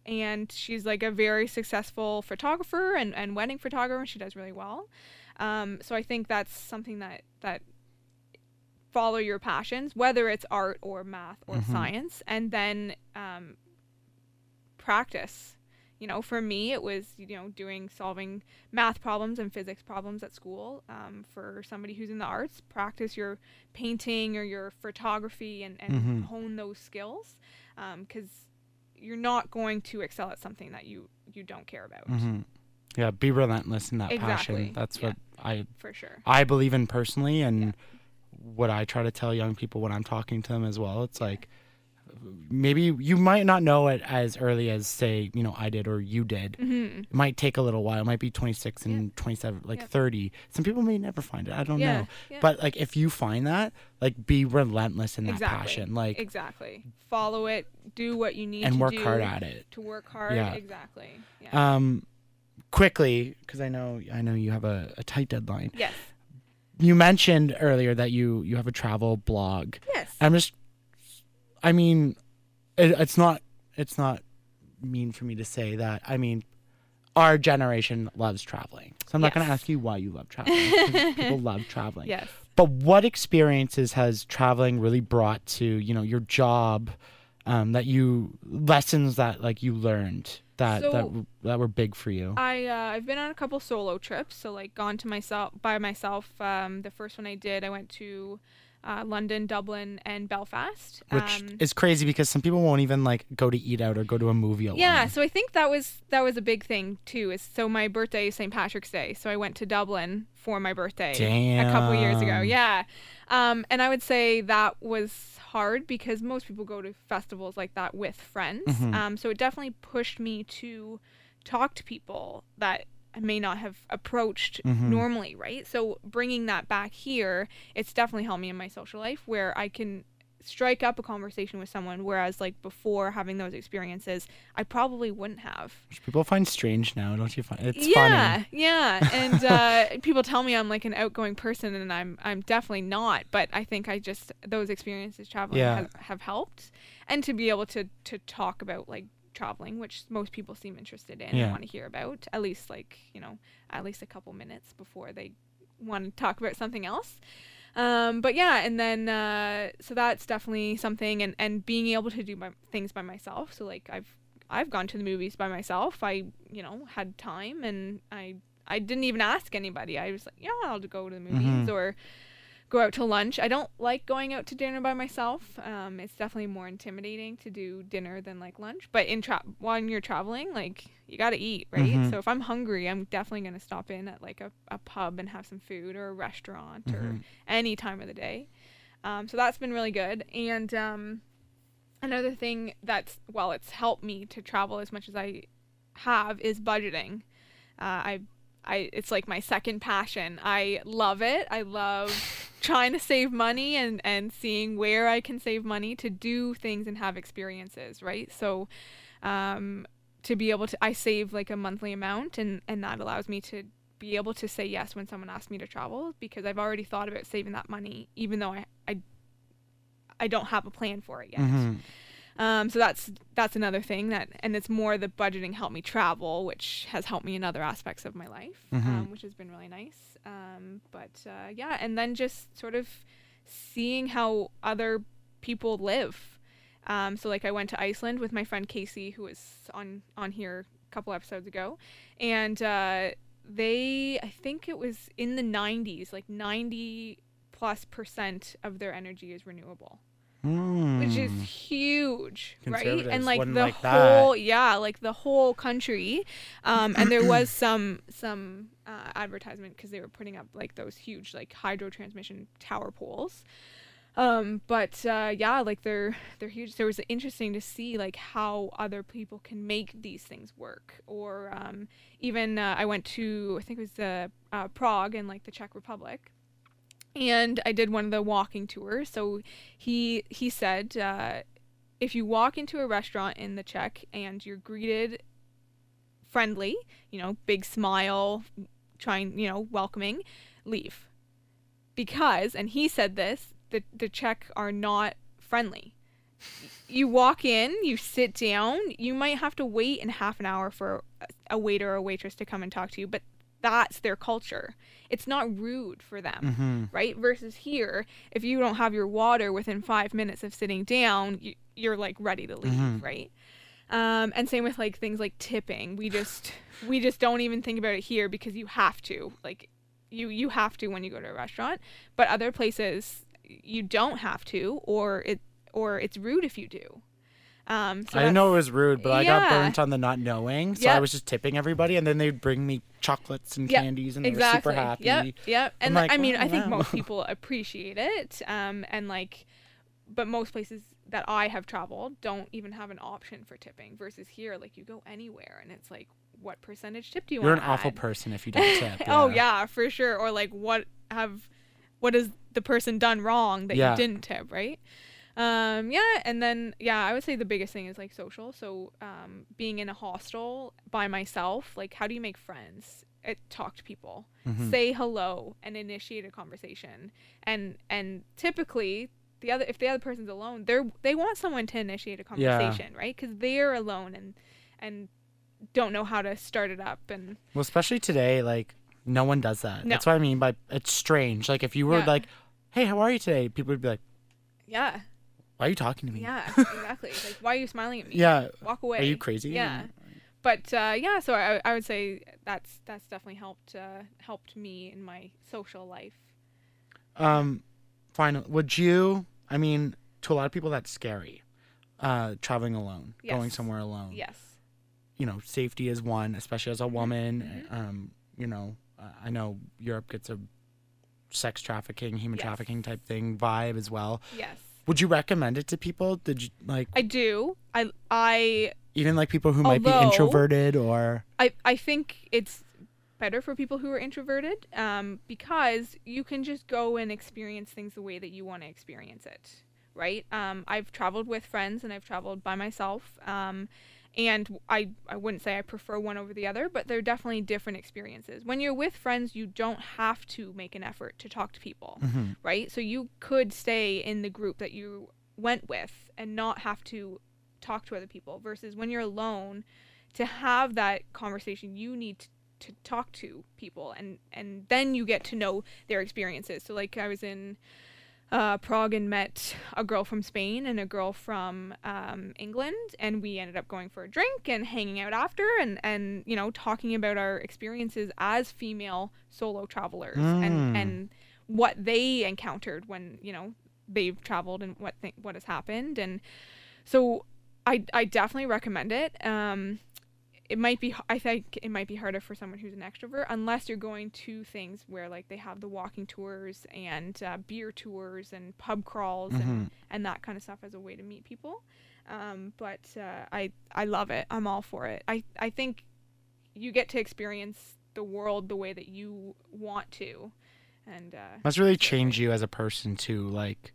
and she's like a very successful photographer and, and wedding photographer and she does really well. Um, so I think that's something that that follow your passions, whether it's art or math or Mhm. science, and then um, practice. You know, for me, it was you know doing solving math problems and physics problems at school. Um, for somebody who's in the arts, practice your painting or your photography and, and Mhm. hone those skills, because you're not going to excel at something that you you don't care about hmm yeah be relentless in that Exactly, passion that's yeah. what i for sure. I believe in personally, and what I try to tell young people when I'm talking to them as well. It's like maybe you might not know it as early as say you know I did or you did. hmm It might take a little while. It might be 26 and 27, like Yeah. 30. Some people may never find it. I don't Yeah, know. yeah. But like if you find that, like be relentless in that exactly. passion, like exactly follow it, do what you need and to work hard at it. to work hard. Yeah. Exactly. Yeah. Um, quickly because I know I know you have a, a tight deadline. yes. You mentioned earlier that you you have a travel blog. Yes. I'm just I mean, it, it's not it's not mean for me to say that. I mean, our generation loves traveling, so I'm not going to ask you why you love traveling. people love traveling. Yes. But what experiences has traveling really brought to you know your job? Um, that you lessons that like you learned that that that were big for you. I uh, I've been on a couple solo trips, so like gone to myself by myself. Um, the first one I did, I went to uh, London, Dublin, and Belfast. which um, is crazy because some people won't even like go to eat out or go to a movie alone. Yeah, so I think that was that was a big thing too. Is so my birthday is St. Patrick's Day, so I went to Dublin for my birthday a couple years ago. Yeah, um, and I would say that was hard because most people go to festivals like that with friends. Mhm. Um, so it definitely pushed me to talk to people that may not have approached Mhm. normally, right? So bringing that back here, it's definitely helped me in my social life where I can strike up a conversation with someone whereas like before having those experiences I probably wouldn't have. Which people find strange now, don't you find? It's yeah, funny. yeah. Yeah. And uh, people tell me I'm like an outgoing person and I'm I'm definitely not, but I think I just those experiences traveling Yeah. have, have helped and to be able to to talk about like traveling which most people seem interested in Yeah. and want to hear about at least like you know at least a couple minutes before they want to talk about something else um, but yeah and then uh, so that's definitely something and, and being able to do my things by myself so like i've i've gone to the movies by myself i you know had time and i i didn't even ask anybody i was like yeah i'll go to the movies Mhm. or go out to lunch i don't like going out to dinner by myself um, it's definitely more intimidating to do dinner than like lunch but in tra- when you're traveling like you gotta eat right Mhm. so if i'm hungry i'm definitely gonna stop in at like a, a pub and have some food or a restaurant or Mhm. any time of the day. Um, so that's been really good. And um, another thing that's well, it's helped me to travel as much as I have is budgeting. Uh, I, I, it's like my second passion. I love it. I love trying to save money and and seeing where I can save money to do things and have experiences. Right. So. Um, to be able to I save like a monthly amount and and that allows me to be able to say yes when someone asks me to travel because I've already thought about saving that money even though I I, I don't have a plan for it yet. Mhm. Um, so that's that's another thing that and it's more the budgeting helped me travel, which has helped me in other aspects of my life, Mhm. um, which has been really nice. Um, but uh, yeah, and then just sort of seeing how other people live. Um, so like I went to Iceland with my friend Casey, who was on on here a couple episodes ago, and uh, they I think it was in the 90s, like 90 plus percent of their energy is renewable which is Mm. huge, right? And like the like that. whole, yeah, like the whole country. Um, and there was some some uh, advertisement because they were putting up like those huge like hydro transmission tower poles. Um, but uh, yeah, like they're they're huge. So it was interesting to see like how other people can make these things work. Or um, even uh, I went to I think it was uh, uh, Prague in like the Czech Republic, and I did one of the walking tours. So he he said uh, if you walk into a restaurant in the Czech and you're greeted friendly, you know, big smile, trying, you know, welcoming, leave. Because, and he said this, the the Czech are not friendly. You walk in, you sit down, you might have to wait in half an hour for a- waiter or waitress to come and talk to you, but that's their culture. It's not rude for them Mhm. right? Versus here, if you don't have your water within five minutes of sitting down, you, you're like ready to leave, Mhm. right? Um, and same with like things like tipping. We just we just don't even think about it here because you have to. Like you you have to when you go to a restaurant, but other places you don't have to, or it or it's rude if you do. Um, so I didn't know it was rude, but I got burnt on the not knowing. So I was just tipping everybody, and then they'd bring me chocolates and Yep, candies, and they exactly. were super happy. Yep, yep. And like, I mean, I "Oh, think wow." most people appreciate it. Um, and like, but most places that I have traveled don't even have an option for tipping. Versus here, like you go anywhere and it's like, what percentage tip do you You're want? an awful person if you don't tip. oh yeah, for sure. Or like, what have, what has the person done wrong that Yeah. you didn't tip, right? Um, yeah, and then yeah, I would say the biggest thing is like social. So um, being in a hostel by myself, like how do you make friends? It, talk to people, Mhm. say hello, and initiate a conversation. And and typically the other if the other person's alone, they're they want someone to initiate a Yeah. conversation, right? Because they're alone and and don't know how to start it up and Well, especially today, like no one does that. No. That's what I mean by it's strange. Like if you were Yeah. like, "Hey, how are you today?" People would be like, yeah, "Why are you talking to me?" yeah, exactly. Like, why are you smiling at me? Yeah. walk away. Are you crazy? Yeah. But uh, yeah, so I, I would say that's that's definitely helped uh, helped me in my social life. Um, final. Would you? I mean, to a lot of people, that's scary. Uh, traveling alone, going somewhere alone. Yes. You know, safety is one, especially as a woman. Mhm. Um, you know, I know Europe gets a sex trafficking, human Yes. trafficking type thing vibe as well. Yes. Would you recommend it to people? Did you like I do. I I even like people who might be introverted or? I, I think it's better for people who are introverted um, because you can just go and experience things the way that you want to experience it, right? Um, I've traveled with friends and I've traveled by myself. Um, and I, I wouldn't say I prefer one over the other, but they're definitely different experiences. When you're with friends, you don't have to make an effort to talk to people, Mhm. right? So you could stay in the group that you went with and not have to talk to other people versus when you're alone to have that conversation you need to, to talk to people and and then you get to know their experiences so like i was in uh, prague and met a girl from spain and a girl from um, england and we ended up going for a drink and hanging out after and and you know talking about our experiences as female solo travelers Mm. and and what they encountered when you know they've traveled and what th- what has happened and so I I definitely recommend it. Um, it might be I think it might be harder for someone who's an extrovert unless you're going to things where like they have the walking tours and uh, beer tours and pub crawls Mhm. and and that kind of stuff as a way to meet people. Um, but uh, I I love it. I'm all for it. I I think you get to experience the world the way that you want to, and uh, Must really change you as a person too, like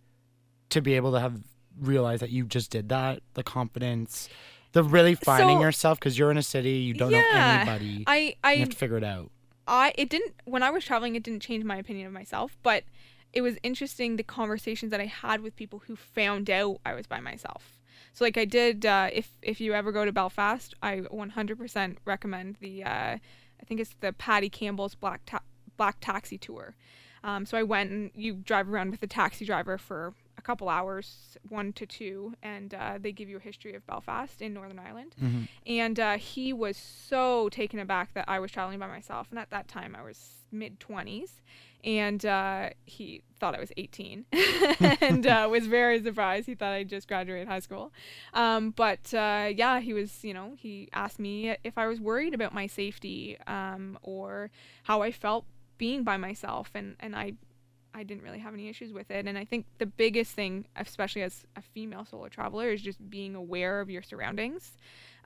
to be able to have realize that you just did that, the confidence, the really finding So- yourself because you're in a city, you don't know anybody. I you I have to figure it out. I it didn't when I was traveling it didn't change my opinion of myself, but it was interesting the conversations that I had with people who found out I was by myself. So like I did uh, if if you ever go to Belfast, I 100% recommend the uh, I think it's the Paddy Campbell's Black Ta- Black Taxi Tour. Um, so I went and you drive around with a taxi driver for a couple hours, one to two, and uh, they give you a history of Belfast in Northern Ireland. Mhm. And uh, he was so taken aback that I was traveling by myself. And at that time, I was mid 20s. And uh, he thought I was 18 and uh, was very surprised. He thought I just graduated high school. Um, but uh, yeah, he was, you know, he asked me if I was worried about my safety um, or how I felt being by myself. And, and I I didn't really have any issues with it. And I think the biggest thing, especially as a female solo traveler, is just being aware of your surroundings,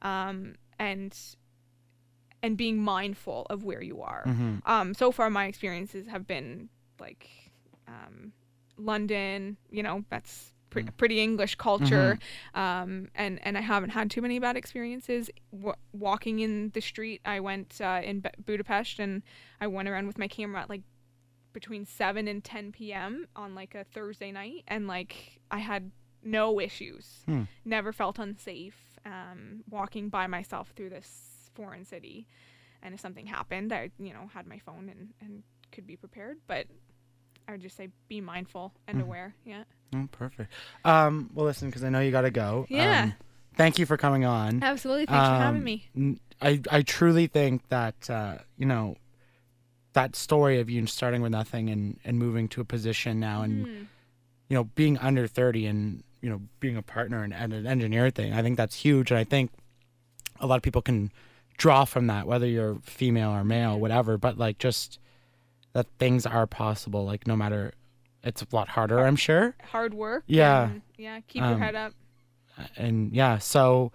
um, and and being mindful of where you are. Mhm. Um, so far, my experiences have been like um, London. You know, that's pre- Mm. pretty English culture, um, and and I haven't had too many bad experiences. W- walking in the street, I went uh, in B- Budapest, and I went around with my camera at like between 7 and 10 p.m. on like a Thursday night and like I had no issues. Hmm. Never felt unsafe um, walking by myself through this foreign city. And if something happened, I you know had my phone and and could be prepared, but I would just say be mindful and Mhm. aware. Yeah. Oh, perfect. Um, well, listen, because I know you got to go. Yeah. Um, thank you for coming on. Absolutely. Thanks for having Um, me. I I truly think that uh, you know that story of you starting with nothing and and moving to a position now and Mm. you know being under 30 and you know being a partner and, and an engineer thing i think that's huge and i think a lot of people can draw from that whether you're female or male whatever but like just that things are possible like no matter it's a lot harder i'm sure Hard work. Yeah. yeah. Keep your Um, head up. and yeah so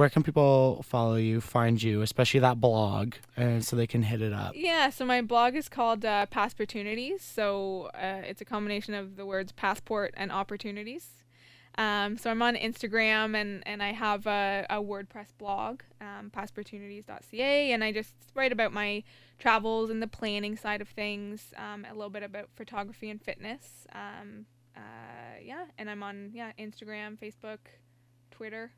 where can people follow you find you especially that blog and so they can hit it up Yeah, so my blog is called uh, Passportunities. So uh, it's a combination of the words passport and opportunities. Um, so I'm on Instagram and, and I have a, a WordPress blog, um, passportunities.ca, and I just write about my travels and the planning side of things, um, a little bit about photography and fitness. Um, uh, yeah, and I'm on yeah Instagram, Facebook, Twitter,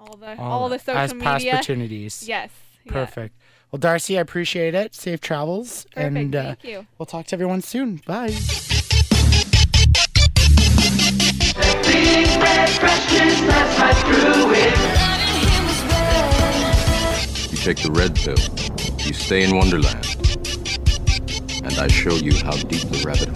all the All all, the as social past media. opportunities. Yes. yeah. Perfect. Well, Darcy, I appreciate it. Safe travels, Perfect. and uh, Thank you. we'll talk to everyone soon. Bye. You take the red pill. You stay in Wonderland. And I show you how deep the rabbit